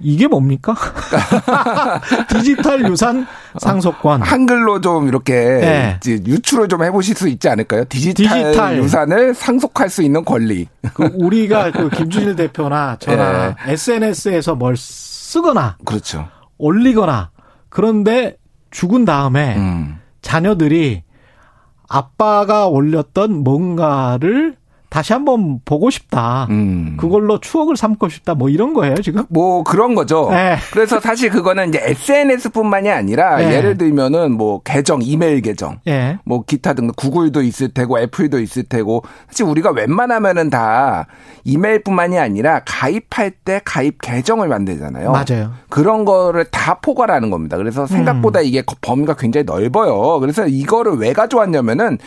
이게 뭡니까? 디지털 유산 상속권. 한글로 좀 이렇게 네. 유추를 좀 해보실 수 있지 않을까요? 디지털, 디지털. 유산을 상속할 수 있는 권리. 그 우리가 그 김준일 대표나 저나 SNS에서 뭘 쓰거나 그렇죠. 올리거나 그런데 죽은 다음에 음. 자녀들이 아빠가 올렸던 뭔가를 다시 한번 보고 싶다. 음. 그걸로 추억을 삼고 싶다. 뭐 이런 거예요, 지금? 뭐 그런 거죠. 네. 그래서 사실 그거는 이제 SNS뿐만이 아니라 네. 예를 들면은 뭐 계정, 이메일 계정, 예. 뭐 기타 등등 구글도 있을 테고 애플도 있을 테고 사실 우리가 웬만하면은 다 이메일뿐만이 아니라 가입할 때 가입 계정을 만들잖아요. 맞아요. 그런 거를 다 포괄하는 겁니다. 그래서 생각보다 음. 이게 거- 범위가 굉장히 넓어요. 그래서 이거를 왜 가져왔냐면은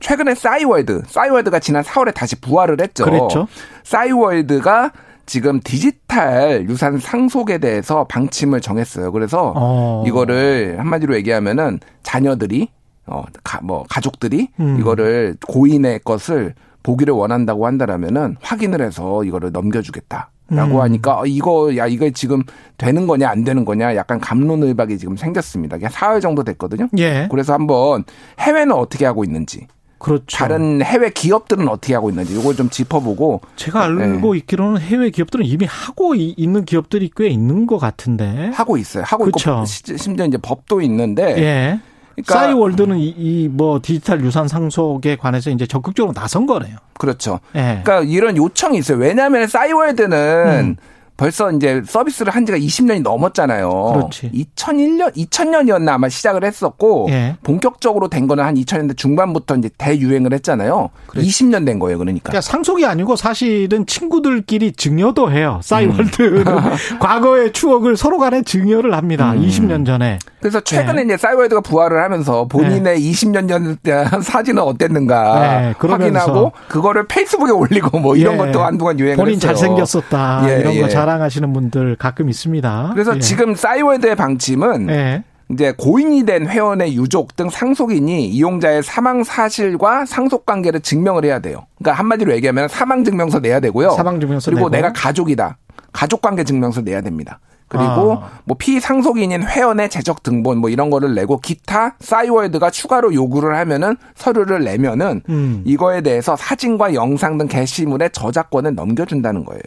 최근에 싸이월드, 싸이월드가 지난 4월에 다시 부활을 했죠. 그랬죠. 싸이월드가 지금 디지털 유산 상속에 대해서 방침을 정했어요. 그래서 어. 이거를 한마디로 얘기하면은 자녀들이 어, 가, 뭐 가족들이 음. 이거를 고인의 것을 보기를 원한다고 한다라면은 확인을 해서 이거를 넘겨주겠다. 라고 음. 하니까 어, 이거 야 이거 지금 되는 거냐 안 되는 거냐 약간 감론을박이 지금 생겼습니다. 이게 사흘 정도 됐거든요. 예. 그래서 한번 해외는 어떻게 하고 있는지 그렇죠. 다른 해외 기업들은 어떻게 하고 있는지 이걸 좀 짚어보고 제가 알고 있기로는 해외 기업들은 이미 하고 이- 있는 기업들이 꽤 있는 것 같은데. 하고 있어요. 하고 그쵸. 있고 시- 심지어 이제 법도 있는데 예. 그러니까 싸이월드는 이뭐 디지털 유산 상속에 관해서 이제 적극적으로 나선 거네요. 그렇죠. 예. 그러니까 이런 요청이 있어요. 왜냐하면 싸이월드는 음. 벌써 이제 서비스를 한 지가 20년이 넘었잖아요. 그렇지. 2001년, 2000년이었나 아마 시작을 했었고 예. 본격적으로 된 거는 한 2000년대 중반부터 이제 대유행을 했잖아요. 20년 된 거예요, 그러니까. 그러니까 상속이 아니고 사실은 친구들끼리 증여도 해요. 싸이월드는 과거의 추억을 서로 간에 증여를 합니다. 20년 전에. 그래서 최근에 네. 이제 싸이월드가 부활을 하면서 본인의 20년 전 사진은 어땠는가 네, 그러면서 확인하고 그거를 페이스북에 올리고 뭐 이런 예. 것도 한동안 유행을 본인 했어요. 잘생겼었다. 예, 이런 거 예. 자랑하시는 분들 가끔 있습니다. 그래서 예. 지금 싸이월드의 방침은 예. 이제 고인이 된 회원의 유족 등 상속인이 이용자의 사망 사실과 상속 관계를 증명을 해야 돼요. 그러니까 한마디로 얘기하면 사망 증명서 내야 되고요. 사망 증명서 그리고 내고. 내가 가족이다. 가족 관계 증명서 내야 됩니다. 그리고 아. 뭐 피상속인인 회원의 재적 등본 뭐 이런 거를 내고 기타 싸이월드가 추가로 요구를 하면은 서류를 내면은 음. 이거에 대해서 사진과 영상 등 게시물의 저작권을 넘겨준다는 거예요.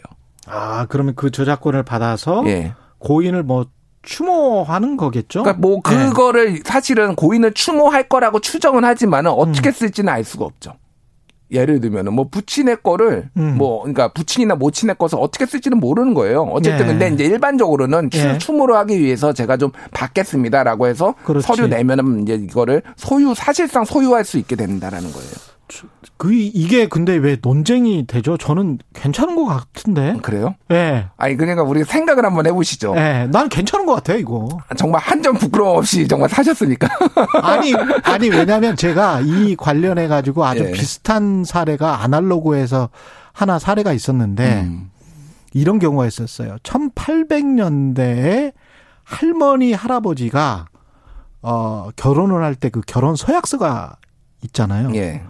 아, 그러면 그 저작권을 받아서 예. 고인을 뭐 추모하는 거겠죠? 그러니까 뭐 예. 그거를 사실은 고인을 추모할 거라고 추정은 하지만은 어떻게 쓸지는 알 수가 없죠. 예를 들면은 뭐 부친의 거를 음. 뭐 그러니까 부친이나 모친의 것을 어떻게 쓸지는 모르는 거예요. 어쨌든 예. 근데 이제 일반적으로는 추, 예. 추모를 하기 위해서 제가 좀 받겠습니다라고 해서 그렇지. 서류 내면은 이제 이거를 소유 사실상 소유할 수 있게 된다라는 거예요. 그 이게 근데 왜 논쟁이 되죠? 저는 괜찮은 것 같은데. 그래요? 예. 아니 그러니까 우리 생각을 한번 해보시죠. 예. 난 괜찮은 것 같아요, 이거. 정말 한 점 부끄러움 없이 정말 사셨으니까. 아니, 아니, 왜냐면 제가 이 관련해 가지고 아주 예. 비슷한 사례가 아날로그에서 하나 사례가 있었는데 음. 이런 경우가 있었어요. 1800년대에 할머니, 할아버지가 어, 결혼을 할 때 그 결혼 서약서가 있잖아요. 예.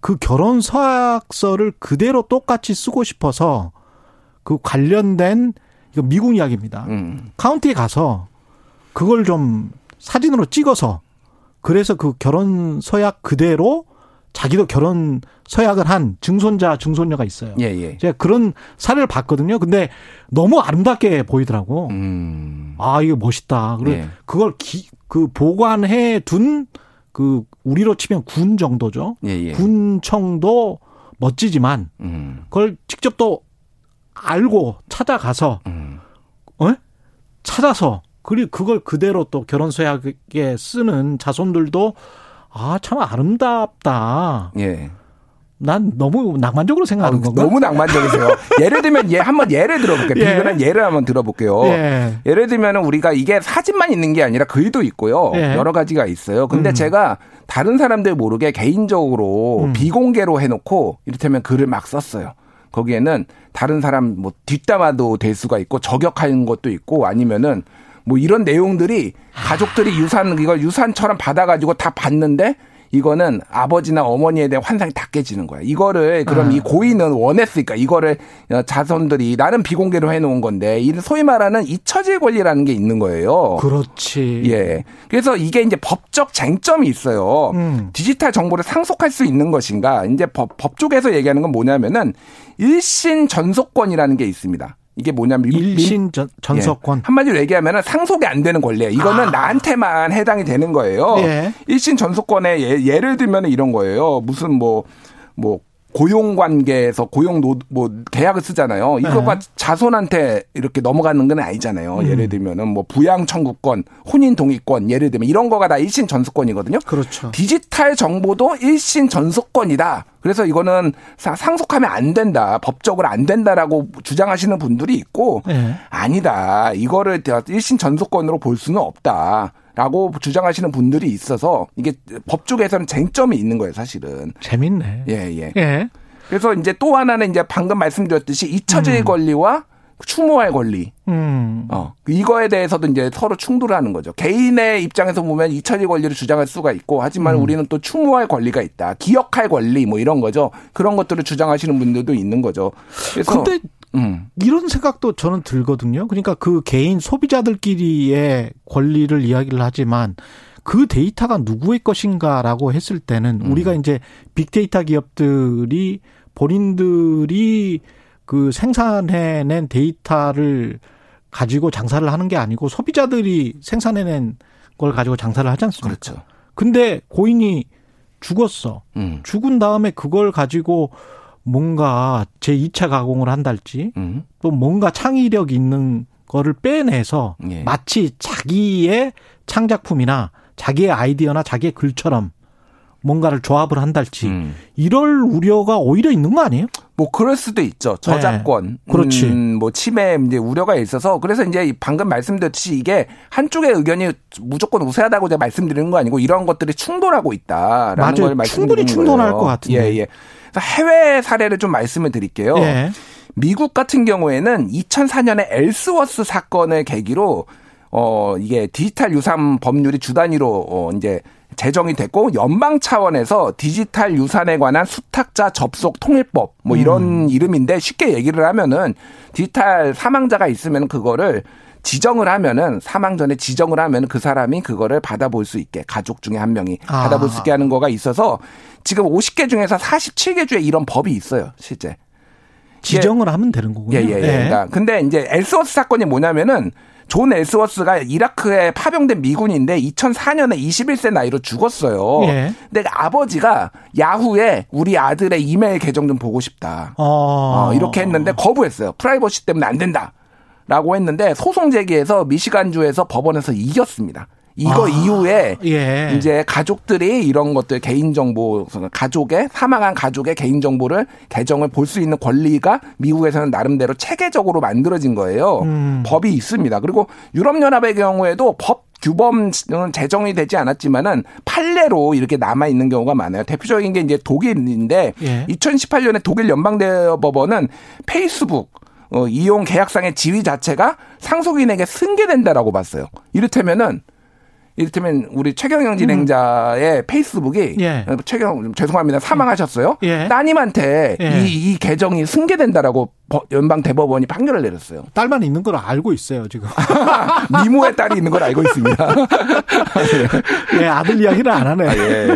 그 결혼 서약서를 그대로 똑같이 쓰고 싶어서 그 관련된 이거 미국 이야기입니다. 음. 카운티에 가서 그걸 좀 사진으로 찍어서 그래서 그 결혼 서약 그대로 자기도 결혼 서약을 한 증손자 증손녀가 있어요. 예, 예. 제가 그런 사례를 봤거든요. 근데 너무 아름답게 보이더라고. 음. 아, 이거 멋있다. 그리고 예. 그걸 기, 그 보관해 둔 그 우리로 치면 군 정도죠. 예, 예. 군청도 멋지지만 음. 그걸 직접 또 알고 찾아가서 음. 어? 찾아서 그리고 그걸 그대로 또 결혼 서약에 쓰는 자손들도 아 참 아름답다. 예. 난 너무 낭만적으로 생각하는 아, 건가? 너무 낭만적이세요. 예를 들면 예 한번 예를 들어볼게요. 예. 비근한 예를 한번 들어볼게요. 예. 예를 들면은 우리가 이게 사진만 있는 게 아니라 글도 있고요. 예. 여러 가지가 있어요. 근데 음. 제가 다른 사람들 모르게 개인적으로 음. 비공개로 해놓고 이를테면 글을 막 썼어요. 거기에는 다른 사람 뭐 뒷담화도 될 수가 있고 저격하는 것도 있고 아니면은 뭐 이런 내용들이 가족들이 유산 이걸 유산처럼 받아가지고 다 봤는데 이거는 아버지나 어머니에 대한 환상이 다 깨지는 거야. 이거를 그럼 아. 이 고인은 원했으니까 이거를 자손들이 나는 비공개로 해놓은 건데 이 소위 말하는 잊혀질 권리라는 게 있는 거예요. 그렇지. 예. 그래서 이게 이제 법적 쟁점이 있어요. 음. 디지털 정보를 상속할 수 있는 것인가? 이제 법, 법 쪽에서 얘기하는 건 뭐냐면은 일신 전속권이라는 게 있습니다. 이게 뭐냐면 민- 일신 전, 전속권. 예. 한마디로 얘기하면 상속이 안 되는 권리예요. 이거는 나한테만 해당이 되는 거예요. 예. 일신 전속권에 예, 예를 들면 이런 거예요. 무슨 뭐뭐 고용 관계에서 고용 노, 뭐 계약을 쓰잖아요. 이거가 네. 자손한테 이렇게 넘어가는 건 아니잖아요. 음. 예를 들면은 뭐 부양 청구권, 혼인 동의권 예를 들면 이런 거가 다 일신 전속권이거든요. 그렇죠. 디지털 정보도 일신 전속권이다. 그래서 이거는 사- 상속하면 안 된다. 법적으로 안 된다라고 주장하시는 분들이 있고 예. 아니다. 이거를 일신 전속권으로 볼 수는 없다. 라고 주장하시는 분들이 있어서 이게 법 쪽에서는 쟁점이 있는 거예요, 사실은. 재밌네. 예, 예. 예. 그래서 이제 또 하나는 이제 방금 말씀드렸듯이 잊혀질 권리와 추모할 권리. 음. 어. 이거에 대해서도 이제 서로 충돌하는 거죠. 개인의 입장에서 보면 잊혀질 권리를 주장할 수가 있고 하지만 음. 우리는 또 추모할 권리가 있다. 기억할 권리 뭐 이런 거죠. 그런 것들을 주장하시는 분들도 있는 거죠. 그래서 근데 음. 이런 생각도 저는 들거든요. 그러니까 그 개인 소비자들끼리의 권리를 이야기를 하지만 그 데이터가 누구의 것인가라고 했을 때는 음. 우리가 이제 빅데이터 기업들이 본인들이 그 생산해낸 데이터를 가지고 장사를 하는 게 아니고 소비자들이 생산해낸 걸 가지고 장사를 하지 않습니까? 그렇죠. 근데 고인이 죽었어. 음. 죽은 다음에 그걸 가지고 뭔가 제 2차 가공을 한달지 음. 또 뭔가 창의력 있는 거를 빼내서 예. 마치 자기의 창작품이나 자기의 아이디어나 자기의 글처럼 뭔가를 조합을 한달지 음. 이럴 우려가 오히려 있는 거 아니에요? 뭐 그럴 수도 있죠. 저작권, 네. 그렇지. 음, 뭐 침해 이제 우려가 있어서 그래서 이제 방금 말씀드렸듯이 이게 한쪽의 의견이 무조건 우세하다고 제가 말씀드리는 거 아니고 이런 것들이 충돌하고 있다라는 맞아요. 걸 말씀드리는 충분히 충돌할 거예요. 것 같은데. 예, 예. 해외 사례를 좀 말씀을 드릴게요. 예. 미국 같은 경우에는 2004년에 엘스워스 사건을 계기로 어 이게 디지털 유산 법률이 주 단위로 어 이제 제정이 됐고 연방 차원에서 디지털 유산에 관한 수탁자 접속 통일법 뭐 이런 이름인데 쉽게 얘기를 하면은 디지털 사망자가 있으면 그거를 지정을 하면은 사망 전에 지정을 하면 그 사람이 그거를 받아볼 수 있게 가족 중에 한 명이 아. 받아볼 수 있게 하는 거가 있어서 지금 50개 중에서 47개 주에 이런 법이 있어요 실제. 지정을 하면 되는 거군요. 예, 예, 예. 그러니까 근데 이제 엘스워스 사건이 뭐냐면은 존 엘스워스가 이라크에 파병된 미군인데 2004년에 21세 나이로 죽었어요. 예. 근데 아버지가 야후에 우리 아들의 이메일 계정 좀 보고 싶다. 어. 어, 이렇게 했는데 거부했어요. 프라이버시 때문에 안 된다. 라고 했는데 소송 제기해서 미시간주에서 법원에서 이겼습니다. 이거 아, 이후에 예. 이제 가족들이 이런 것들 개인정보 가족의 사망한 가족의 개인정보를 계정을 볼 수 있는 권리가 미국에서는 나름대로 체계적으로 만들어진 거예요. 음. 법이 있습니다. 그리고 유럽연합의 경우에도 법 규범은 제정이 되지 않았지만은 판례로 이렇게 남아 있는 경우가 많아요. 대표적인 게 이제 독일인데 예. 2018년에 독일 연방대법원은 페이스북 어, 이용 계약상의 지위 자체가 상속인에게 승계된다라고 봤어요. 이를테면은 이를테면 우리 최경영 진행자의 페이스북이 음. 예. 어, 최경 죄송합니다 사망하셨어요. 예. 따님한테 예. 이, 이 계정이 승계된다라고 법- 연방 대법원이 판결을 내렸어요. 딸만 있는 걸 알고 있어요 지금. 미모의 딸이 있는 걸 알고 있습니다. 예, 아들 이야기를 안 하네. 예.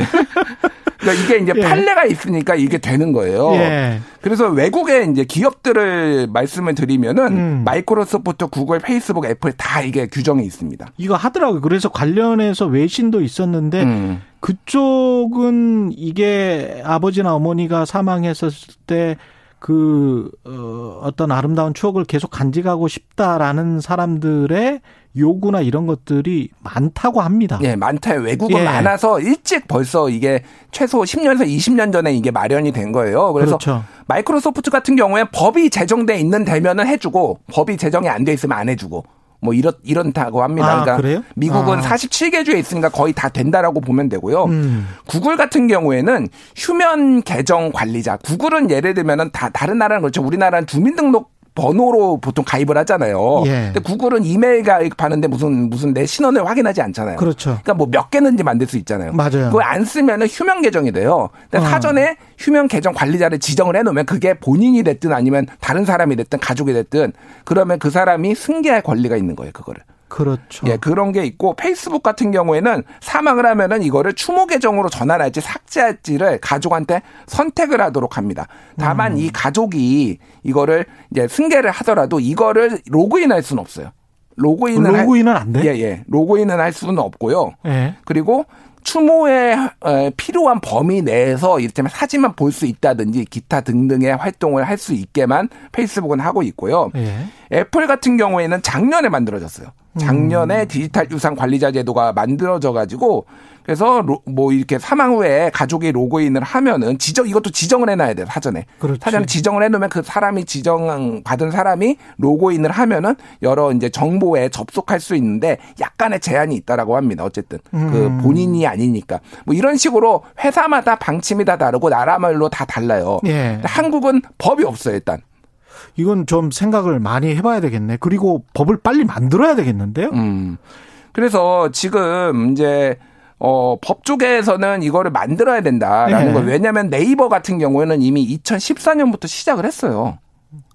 그러니까 이게 이제 예. 판례가 있으니까 이게 되는 거예요. 예. 그래서 외국의 이제 기업들을 말씀을 드리면은 음. 마이크로소프트, 구글, 페이스북, 애플 다 이게 규정이 있습니다. 이거 하더라고요. 그래서 관련해서 외신도 있었는데 음. 그쪽은 이게 아버지나 어머니가 사망했었을 때 그, 어, 어떤 아름다운 추억을 계속 간직하고 싶다라는 사람들의 요구나 이런 것들이 많다고 합니다. 예, 많다. 외국은 예. 많아서 일찍 벌써 이게 최소 10년에서 20년 전에 이게 마련이 된 거예요. 그래서 그렇죠. 마이크로소프트 같은 경우에 법이 제정돼 있는 되면은 해주고 법이 제정이 안 돼 있으면 안 해주고 뭐 이렇 이런다고 합니다. 아, 그러니까 그래요? 미국은 아. 47개 주에 있으니까 거의 다 된다라고 보면 되고요. 음. 구글 같은 경우에는 휴면 계정 관리자. 구글은 예를 들면은 다 다른 나라는 그렇죠. 우리나라는 주민등록 번호로 보통 가입을 하잖아요. 예. 근데 구글은 이메일 가입하는데 무슨 무슨 내 신원을 확인하지 않잖아요. 그렇죠. 그러니까 뭐 몇 개는지 만들 수 있잖아요. 맞아요. 그걸 안 쓰면은 휴면 계정이 돼요. 근데 어. 사전에 휴면 계정 관리자를 지정을 해놓으면 그게 본인이 됐든 아니면 다른 사람이 됐든 가족이 됐든 그러면 그 사람이 승계할 권리가 있는 거예요. 그거를. 그렇죠. 예, 그런 게 있고 페이스북 같은 경우에는 사망을 하면은 이거를 추모 계정으로 전환할지 삭제할지를 가족한테 선택을 하도록 합니다. 다만 음. 이 가족이 이거를 이제 승계를 하더라도 이거를 로그인할 수는 없어요. 로그인은 로그인은 안 돼? 예, 예. 로그인은 할 수는 없고요. 예. 그리고 추모에 에, 필요한 범위 내에서 이를테면 사진만 볼 수 있다든지 기타 등등의 활동을 할 수 있게만 페이스북은 하고 있고요. 예. 애플 같은 경우에는 작년에 만들어졌어요. 작년에 디지털 유산 관리자 제도가 만들어져 가지고 그래서 로- 뭐 이렇게 사망 후에 가족이 로그인을 하면은 지정 이것도 지정을 해놔야 돼요 사전에 그렇지. 사전에 지정을 해놓으면 그 사람이 지정 받은 사람이 로그인을 하면은 여러 이제 정보에 접속할 수 있는데 약간의 제한이 있다라고 합니다 어쨌든 그 음. 본인이 아니니까 뭐 이런 식으로 회사마다 방침이 다 다르고 나라별로 다 달라요. 예. 한국은 법이 없어요 일단. 이건 좀 생각을 많이 해봐야 되겠네. 그리고 법을 빨리 만들어야 되겠는데요? 음. 그래서 지금 이제 어, 법 쪽에서는 이거를 만들어야 된다라는 네. 거. 왜냐하면 네이버 같은 경우에는 이미 2014년부터 시작을 했어요.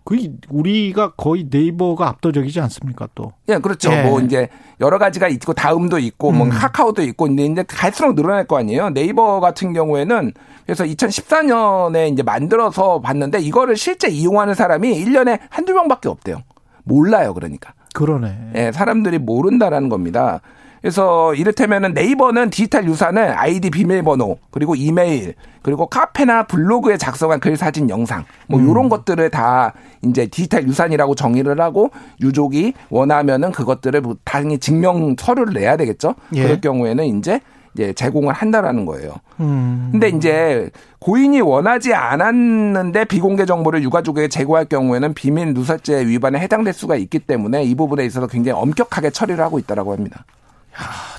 그 우리가 거의 네이버가 압도적이지 않습니까? 또. 예, 그렇죠. 예. 뭐 이제 여러 가지가 있고 다음도 있고 뭐 음. 카카오도 있고 근데 이제 갈수록 늘어날 거 아니에요. 네이버 같은 경우에는 그래서 2014년에 이제 만들어서 봤는데 이거를 실제 이용하는 사람이 1년에 한두 명밖에 없대요. 몰라요, 그러니까. 그러네. 예, 사람들이 모른다라는 겁니다. 그래서 이를테면은 네이버는 디지털 유산을 아이디 비밀번호 그리고 이메일 그리고 카페나 블로그에 작성한 글 사진 영상 뭐 음. 요런 것들을 다 이제 디지털 유산이라고 정의를 하고 유족이 원하면은 그것들을 뭐 당연히 증명 서류를 내야 되겠죠. 예. 그럴 경우에는 이제 이제 제공을 한다라는 거예요. 음. 근데 이제 고인이 원하지 않았는데 비공개 정보를 유가족에게 제공할 경우에는 비밀 누설죄 위반에 해당될 수가 있기 때문에 이 부분에 있어서 굉장히 엄격하게 처리를 하고 있다라고 합니다.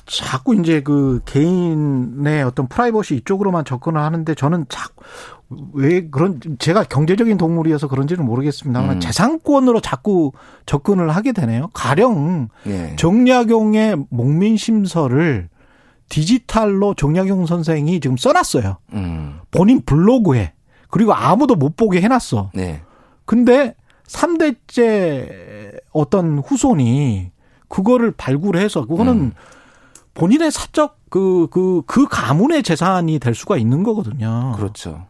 자꾸 이제 그 개인의 어떤 프라이버시 이쪽으로만 접근을 하는데 저는 자꾸 왜 그런 제가 경제적인 동물이어서 그런지는 모르겠습니다만 음. 재산권으로 자꾸 접근을 하게 되네요. 가령 예. 정약용의 목민 심서를 디지털로 정약용 선생이 지금 써놨어요. 음. 본인 블로그에 그리고 아무도 못 보게 해놨어. 네. 근데 3대째 어떤 후손이 그거를 발굴해서 그거는 음. 본인의 사적 그, 그, 그 가문의 재산이 될 수가 있는 거거든요. 그렇죠.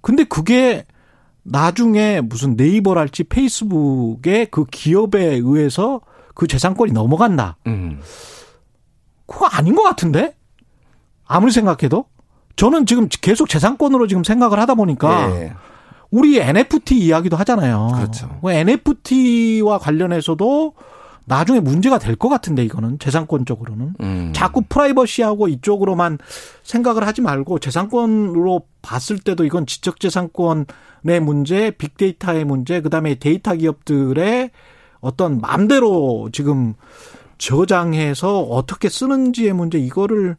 근데 그게 나중에 무슨 네이버랄지 페이스북의 그 기업에 의해서 그 재산권이 넘어간다. 음. 그거 아닌 것 같은데? 아무리 생각해도? 저는 지금 계속 재산권으로 지금 생각을 하다 보니까 예. 우리 NFT 이야기도 하잖아요. 그렇죠. NFT와 관련해서도 나중에 문제가 될 것 같은데 이거는 재산권적으로는 음. 자꾸 프라이버시하고 이쪽으로만 생각을 하지 말고 재산권으로 봤을 때도 이건 지적재산권의 문제, 빅데이터의 문제, 그다음에 데이터 기업들의 어떤 마음대로 지금 저장해서 어떻게 쓰는지의 문제 이거를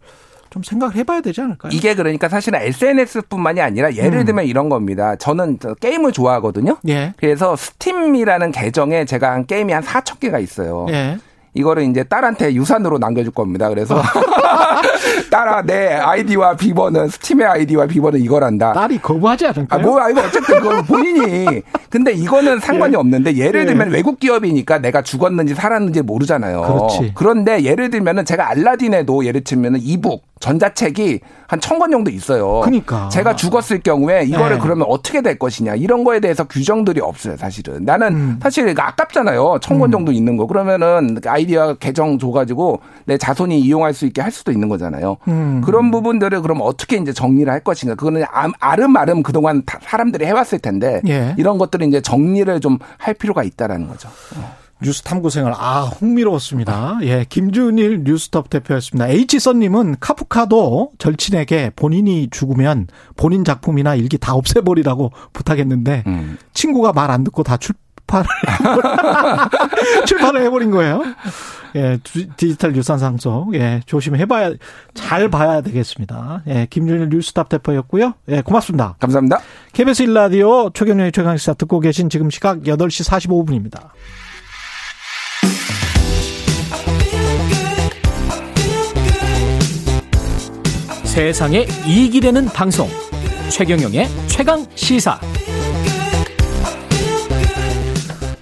좀 생각을 해봐야 되지 않을까요? 이게 그러니까 사실은 SNS뿐만이 아니라 예를 음. 들면 이런 겁니다. 저는 저 게임을 좋아하거든요. 예, 그래서 스팀이라는 계정에 제가 한 게임이 한 4천 개가 있어요. 예. 이거를 이제 딸한테 유산으로 남겨줄 겁니다. 그래서 딸아 내 아이디와 비번은 스팀의 아이디와 비번은 이거란다. 딸이 거부하지 않을까요? 아, 뭐, 아, 이거 어쨌든 그건 본인이. 근데 이거는 상관이 없는데 예를 예. 들면 외국 기업이니까 내가 죽었는지 살았는지 모르잖아요. 그렇지. 그런데 예를 들면은 제가 알라딘에도 예를 들면은 이북, 전자책이 한 천 권 정도 있어요. 그러니까. 제가 죽었을 경우에 이거를 네. 그러면 어떻게 될 것이냐. 이런 거에 대해서 규정들이 없어요, 사실은. 나는 음. 사실 아깝잖아요. 천권 정도 있는 거. 그러면은 아이디어 계정 줘가지고 내 자손이 이용할 수 있게 할 수도 있는 거잖아요. 음. 그런 부분들을 그럼 어떻게 이제 정리를 할 것인가. 그거는 아- 아름아름 그동안 다- 사람들이 해왔을 텐데 예. 이런 것들을 이제 정리를 좀 할 필요가 있다라는 거죠. 뉴스 탐구 생활 아 흥미로웠습니다. 예, 김준일 뉴스톱 대표였습니다. H 선님은 카프카도 절친에게 본인이 죽으면 본인 작품이나 일기 다 없애버리라고 부탁했는데 음. 친구가 말 안 듣고 다 출 판을 출판을 해버린 거예요. 예, 디- 디지털 유산 상속 예 조심해봐야 잘 봐야 되겠습니다. 예, 김준일 뉴스톱 대표였고요. 예, 고맙습니다. 감사합니다. KBS 일라디오 최경영의 최강 시사 듣고 계신 지금 시각 8시 45분입니다. 세상에 이익이 되는 방송 최경영의 최강 시사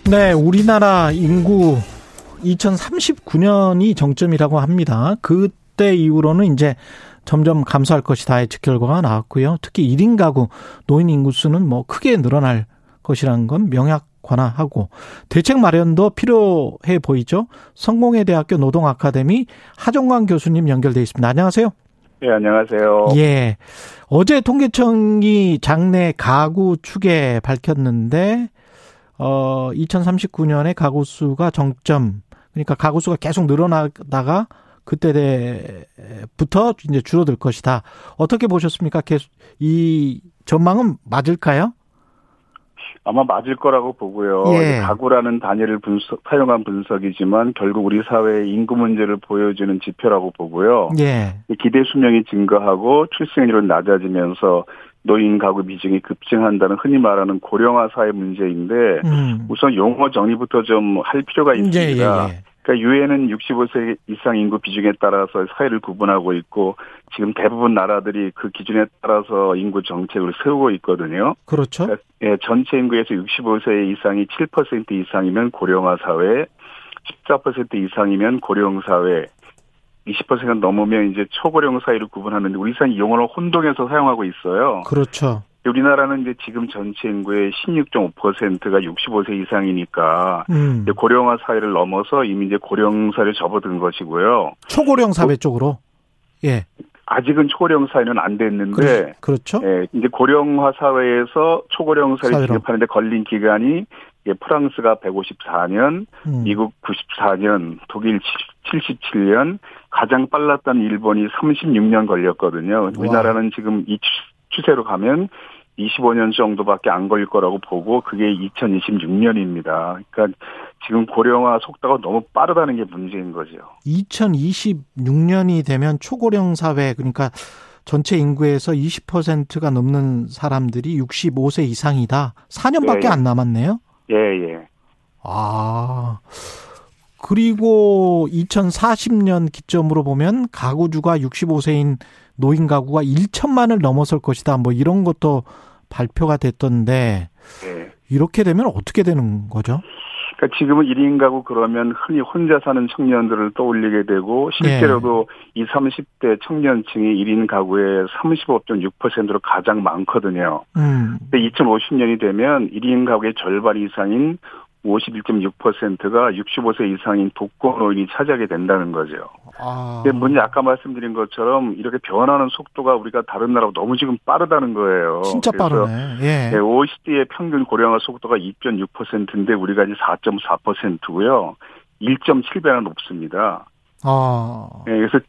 네, 우리나라 인구 2039년이 정점이라고 합니다. 그때 이후로는 이제 점점 감소할 것이다의 결과가 나왔고요. 특히 1인 가구 노인 인구 수는 뭐 크게 늘어날 것이라는 건 명약관화하고 대책 마련도 필요해 보이죠. 성공회 대학교 노동 아카데미 하정광 교수님 연결돼 있습니다. 안녕하세요. 네, 안녕하세요. 예. 어제 통계청이 장내 가구 추계 밝혔는데 어 2039년에 가구 수가 정점 그러니까 가구 수가 계속 늘어나다가 그때부터 이제 줄어들 것이다. 어떻게 보셨습니까? 계속 이 전망은 맞을까요? 아마 맞을 거라고 보고요. 예. 가구라는 단위를 분석, 사용한 분석이지만 결국 우리 사회의 인구 문제를 보여주는 지표라고 보고요. 예. 기대 수명이 증가하고 출생률은 낮아지면서 노인 가구 비중이 급증한다는 흔히 말하는 고령화 사회 문제인데 음. 우선 용어 정리부터 좀 할 필요가 있습니다. 예, 예, 예. 그러니까 유엔은 65세 이상 인구 비중에 따라서 사회를 구분하고 있고 지금 대부분 나라들이 그 기준에 따라서 인구 정책을 세우고 있거든요. 그렇죠. 예, 전체 인구에서 65세 이상이 7% 이상이면 고령화 사회, 14% 이상이면 고령 사회, 20%가 넘으면 이제 초고령 사회를 구분하는데 우리 사회 이 용어를 혼동해서 사용하고 있어요. 그렇죠. 우리나라는 이제 지금 전체 인구의 16.5%가 65세 이상이니까 음. 이제 고령화 사회를 넘어서 이미 이제 고령 사회를 접어든 것이고요. 초고령 사회 쪽으로. 예. 아직은 초고령 사회는 안 됐는데 그렇, 죠 예, 이제 고령화 사회에서 초고령 사회 사회로. 진입하는데 걸린 기간이 이게 프랑스가 154년, 음. 미국 94년, 독일 77년, 가장 빨랐던 일본이 36년 걸렸거든요. 우리나라는 지금 이 추- 추세로 가면 25년 정도밖에 안 걸릴 거라고 보고 그게 2026년입니다. 그러니까 지금 고령화 속도가 너무 빠르다는 게 문제인 거죠. 2026년이 되면 초고령 사회 그러니까 전체 인구에서 20%가 넘는 사람들이 65세 이상이다. 4년밖에 예, 예. 안 남았네요. 예, 예. 아. 그리고 2040년 기점으로 보면 가구주가 65세인 노인 가구가 1천만을 넘어설 것이다. 뭐 이런 것도 발표가 됐던데 예. 이렇게 되면 어떻게 되는 거죠? 그러니까 지금은 1인 가구 그러면 흔히 혼자 사는 청년들을 떠올리게 되고 실제로도 이 30대 청년층이 1인 가구의 35.6%로 가장 많거든요. 음. 근데 2050년이 되면 1인 가구의 절반 이상인 51.6%가 65세 이상인 독거 노인이 차지하게 된다는 거죠. 아. 근데 문제 아까 말씀드린 것처럼 이렇게 변하는 속도가 우리가 다른 나라보다 너무 지금 빠르다는 거예요. 진짜 빠르네. 예. 네, OECD의 평균 고령화 속도가 2.6%인데 우리가 이제 4.4%고요. 1.7배나 높습니다. 아. 네, 그래서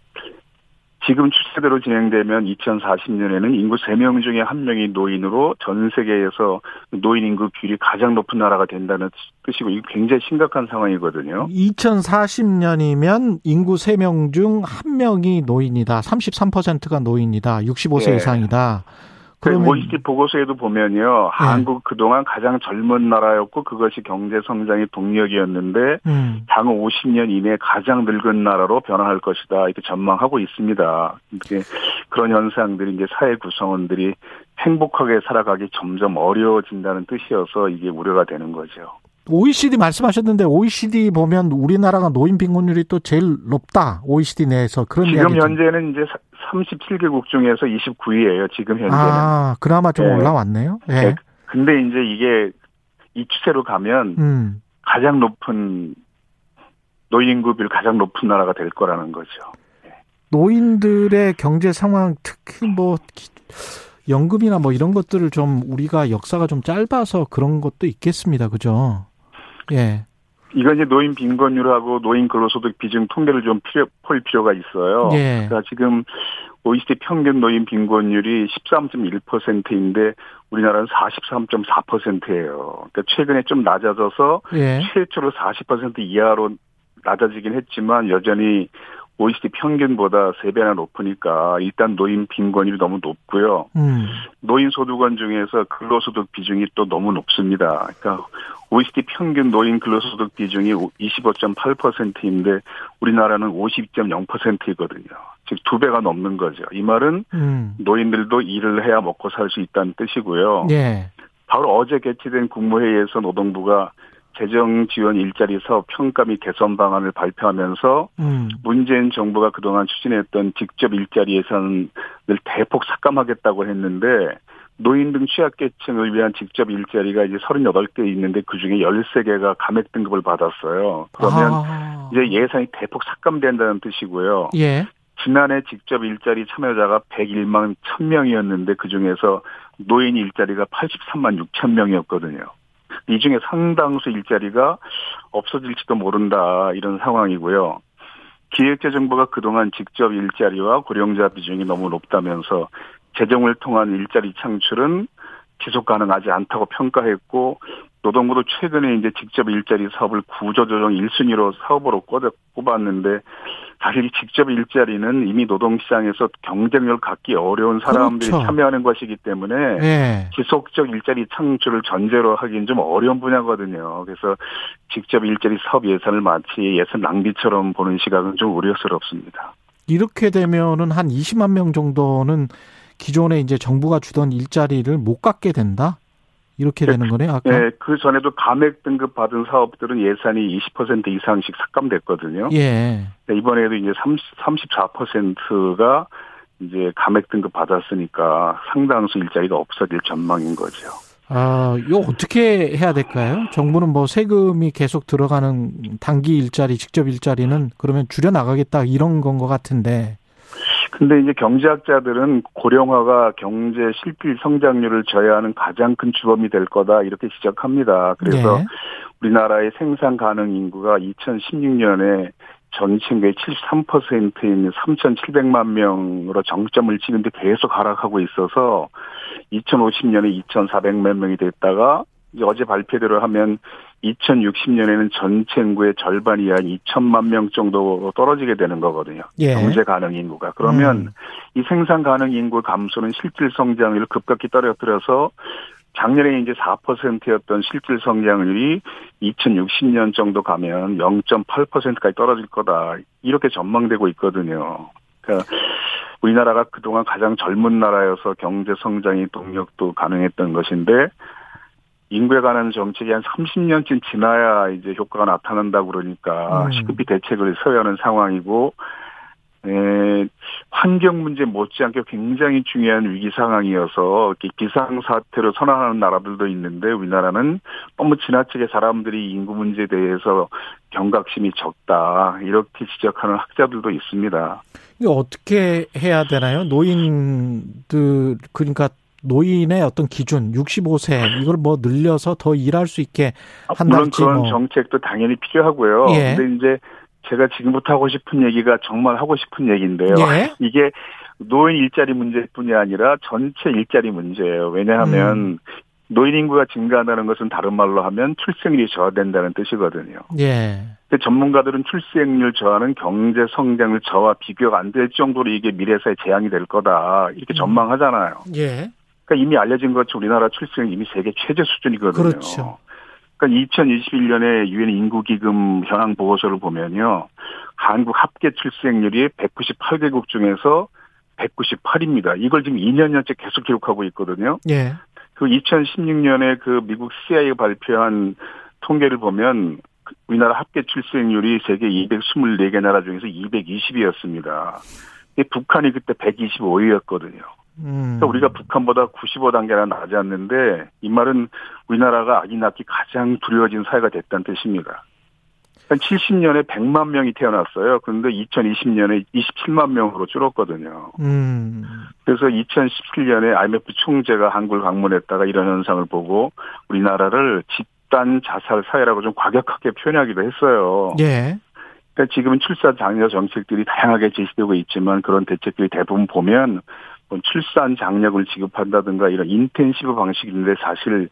지금 추세대로 진행되면 2040년에는 인구 3명 중에 1명이 노인으로 전 세계에서 노인 인구 비율이 가장 높은 나라가 된다는 뜻이고 이게 굉장히 심각한 상황이거든요. 2040년이면 인구 3명 중 1명이 노인이다. 33%가 노인이다. 65세 예. 이상이다. 그러면 OECD 보고서에도 보면요. 한국 그동안 가장 젊은 나라였고 그것이 경제 성장의 동력이었는데 음. 향후 50년 이내에 가장 늙은 나라로 변화할 것이다. 이렇게 전망하고 있습니다. 이렇게 그런 현상들이 이제 사회 구성원들이 행복하게 살아가기 점점 어려워진다는 뜻이어서 이게 우려가 되는 거죠. OECD 말씀하셨는데 OECD 보면 우리나라가 노인 빈곤율이 또 제일 높다. OECD 내에서 그런 지금 이야기 현재는 이제 37개국 중에서 29위예요. 지금 현재는. 아, 그나마 좀 네. 올라왔네요. 예. 네. 근데 이제 이게 이 추세로 가면 음. 가장 높은 비율 가장 높은 나라가 될 거라는 거죠. 노인들의 경제 상황 특히 뭐 기- 연금이나 뭐 이런 것들을 좀 우리가 역사가 좀 짧아서 그런 것도 있겠습니다. 그죠? 예. 이건 이제 노인 빈곤율하고 노인 근로소득 비중 통계를 좀 필요, 볼 필요가 있어요. 예. 그러니까 지금 OECD 평균 노인 빈곤율이 13.1%인데 우리나라는 43.4%예요. 그러니까 최근에 좀 낮아져서 예. 최초로 40% 이하로 낮아지긴 했지만 여전히 OECD 평균보다 3배나 높으니까 일단 노인 빈곤율이 너무 높고요. 음. 노인 소득원 중에서 근로소득 비중이 또 너무 높습니다. 그러니까 OECD 평균 노인 근로소득 비중이 25.8%인데 우리나라는 50.0%이거든요. 즉 두 배가 넘는 거죠. 이 말은 음. 노인들도 일을 해야 먹고 살 수 있다는 뜻이고요. 예. 바로 어제 개최된 국무회의에서 노동부가 재정 지원 일자리 사업 평가 및 개선 방안을 발표하면서 음. 문재인 정부가 그동안 추진했던 직접 일자리 예산을 대폭 삭감하겠다고 했는데 노인 등 취약계층을 위한 직접 일자리가 이제 38개 있는데 그중에 13개가 감액 등급을 받았어요. 그러면 아. 이제 예산이 대폭 삭감된다는 뜻이고요. 예. 지난해 직접 일자리 참여자가 101만 1000명이었는데 그중에서 노인 일자리가 83만 6천 명이었거든요. 이 중에 상당수 일자리가 없어질지도 모른다 이런 상황이고요. 기획재정부가 그동안 직접 일자리와 고령자 비중이 너무 높다면서 재정을 통한 일자리 창출은 지속 가능하지 않다고 평가했고 노동부도 최근에 이제 직접 일자리 사업을 구조조정 1순위로 사업으로 꼽았는데 사실 이 직접 일자리는 이미 노동시장에서 경쟁력을 갖기 어려운 사람들이 그렇죠. 참여하는 것이기 때문에 예. 지속적 일자리 창출을 전제로 하기는 좀 어려운 분야거든요. 그래서 직접 일자리 사업 예산을 마치 예산 낭비처럼 보는 시각은 좀 우려스럽습니다. 이렇게 되면은 한 20만 명 정도는 기존에 이제 정부가 주던 일자리를 못 갖게 된다? 이렇게 되는 거네요, 아까? 예, 그 전에도 감액 등급 받은 사업들은 예산이 20% 이상씩 삭감됐거든요. 예. 네, 이번에도 이제 30, 34%가 이제 감액 등급 받았으니까 상당수 일자리가 없어질 전망인 거죠. 아, 이거 어떻게 해야 될까요? 정부는 뭐 세금이 계속 들어가는 단기 일자리, 직접 일자리는 그러면 줄여 나가겠다 이런 건 것 같은데. 근데 이제 경제학자들은 고령화가 경제 실질 성장률을 저해하는 가장 큰 주범이 될 거다 이렇게 지적합니다. 그래서 네. 우리나라의 생산 가능 인구가 2016년에 전체 인구의 73%인 3,700만 명으로 정점을 찍는데 계속 하락하고 있어서 2050년에 2,400만 명이 됐다가 어제 발표대로 하면 2060년에는 전체 인구의 절반 이하 2천만 명 정도로 떨어지게 되는 거거든요. 예. 경제 가능 인구가. 그러면 음. 이 생산 가능 인구 감소는 실질 성장률을 급격히 떨어뜨려서 작년에 이제 4%였던 실질 성장률이 2060년 정도 가면 0.8%까지 떨어질 거다. 이렇게 전망되고 있거든요. 그러니까 우리나라가 그동안 가장 젊은 나라여서 경제 성장이 동력도 가능했던 것인데 인구에 관한 정책이 한 30년쯤 지나야 이제 효과가 나타난다고 그러니까 음. 시급히 대책을 서야 하는 상황이고 에, 환경 문제 못지않게 굉장히 중요한 위기 상황이어서 비상 사태로 선언하는 나라들도 있는데 우리나라는 너무 지나치게 사람들이 인구 문제에 대해서 경각심이 적다 이렇게 지적하는 학자들도 있습니다. 이거 어떻게 해야 되나요? 노인들, 그러니까 노인의 어떤 기준, 65세, 이걸 뭐 늘려서 더 일할 수 있게 아, 물론 그런 뭐. 정책도 당연히 필요하고요. 예. 근데 이제 제가 지금부터 하고 싶은 얘기가 정말 하고 싶은 얘기인데요. 예. 이게 노인 일자리 문제뿐이 아니라 전체 일자리 문제예요. 왜냐하면 음. 노인 인구가 증가한다는 것은 다른 말로 하면 출생률이 저하된다는 뜻이거든요. 예. 근데 전문가들은 출생률 저하는 경제 성장률 저하 비교가 안 될 정도로 이게 미래사에 재앙이 될 거다. 이렇게 음. 전망하잖아요. 예. 그러니까 이미 알려진 것처럼 우리나라 출생률 이미 세계 최저 수준이거든요. 그렇죠. 그러니까 2021년에 유엔 인구기금 현황 보고서를 보면요. 한국 합계 출생률이 198개국 중에서 198입니다. 이걸 지금 2년년째 계속 기록하고 있거든요. 예. 그 2016년에 그 미국 CIA가 발표한 통계를 보면 그 우리나라 합계 출생률이 세계 224개 나라 중에서 220이었습니다. 북한이 그때 125위였거든요. 음. 그러니까 우리가 북한보다 95단계나 낮았는데 이 말은 우리나라가 아기 낳기 가장 두려워진 사회가 됐다는 뜻입니다. 70년에 100만 명이 태어났어요. 그런데 2020년에 27만 명으로 줄었거든요. 음. 그래서 2017년에 IMF 총재가 한국을 방문했다가 이런 현상을 보고 우리나라를 집단 자살 사회라고 좀 과격하게 표현하기도 했어요. 예. 그러니까 지금은 출산 장려 정책들이 다양하게 제시되고 있지만 그런 대책들이 대부분 보면 뭐 출산 장려를 지급한다든가 이런 인텐시브 방식인데 사실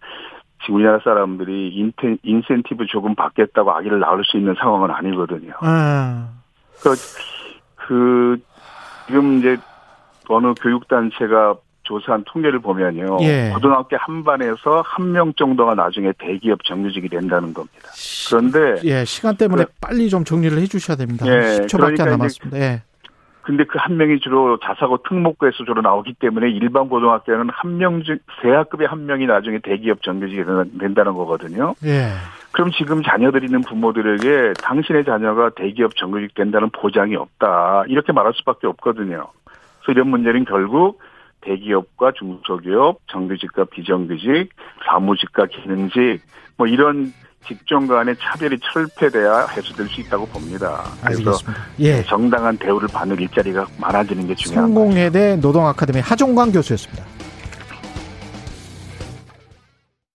지금 우리나라 사람들이 인텐, 인센티브 조금 받겠다고 아기를 낳을 수 있는 상황은 아니거든요. 아. 그, 그, 지금 이제 어느 교육단체가 조사한 통계를 보면요. 예. 고등학교 한 반에서 한 명 정도가 나중에 대기업 정규직이 된다는 겁니다. 그런데 예, 시간 때문에 빨리 좀 정리를 해 주셔야 됩니다. 예, 10초밖에 그러니까 안 남았습니다. 예. 근데 그 한 명이 주로 자사고 특목고에서 주로 나오기 때문에 일반 고등학교는 한 명 중, 세 학급의 한 명이 나중에 대기업 정규직이 된다는 거거든요. 예. 그럼 지금 자녀들이 있는 부모들에게 당신의 자녀가 대기업 정규직 된다는 보장이 없다. 이렇게 말할 수밖에 없거든요. 그래서 이런 문제는 결국 대기업과 중소기업, 정규직과 비정규직, 사무직과 기능직, 뭐 이런 직종 간의 차별이 철폐돼야 해소될 수 있다고 봅니다. 그래서 알겠습니다. 예. 정당한 대우를 받는 일자리가 많아지는 게 중요한 성공회대 노동아카데미 하종광 교수였습니다.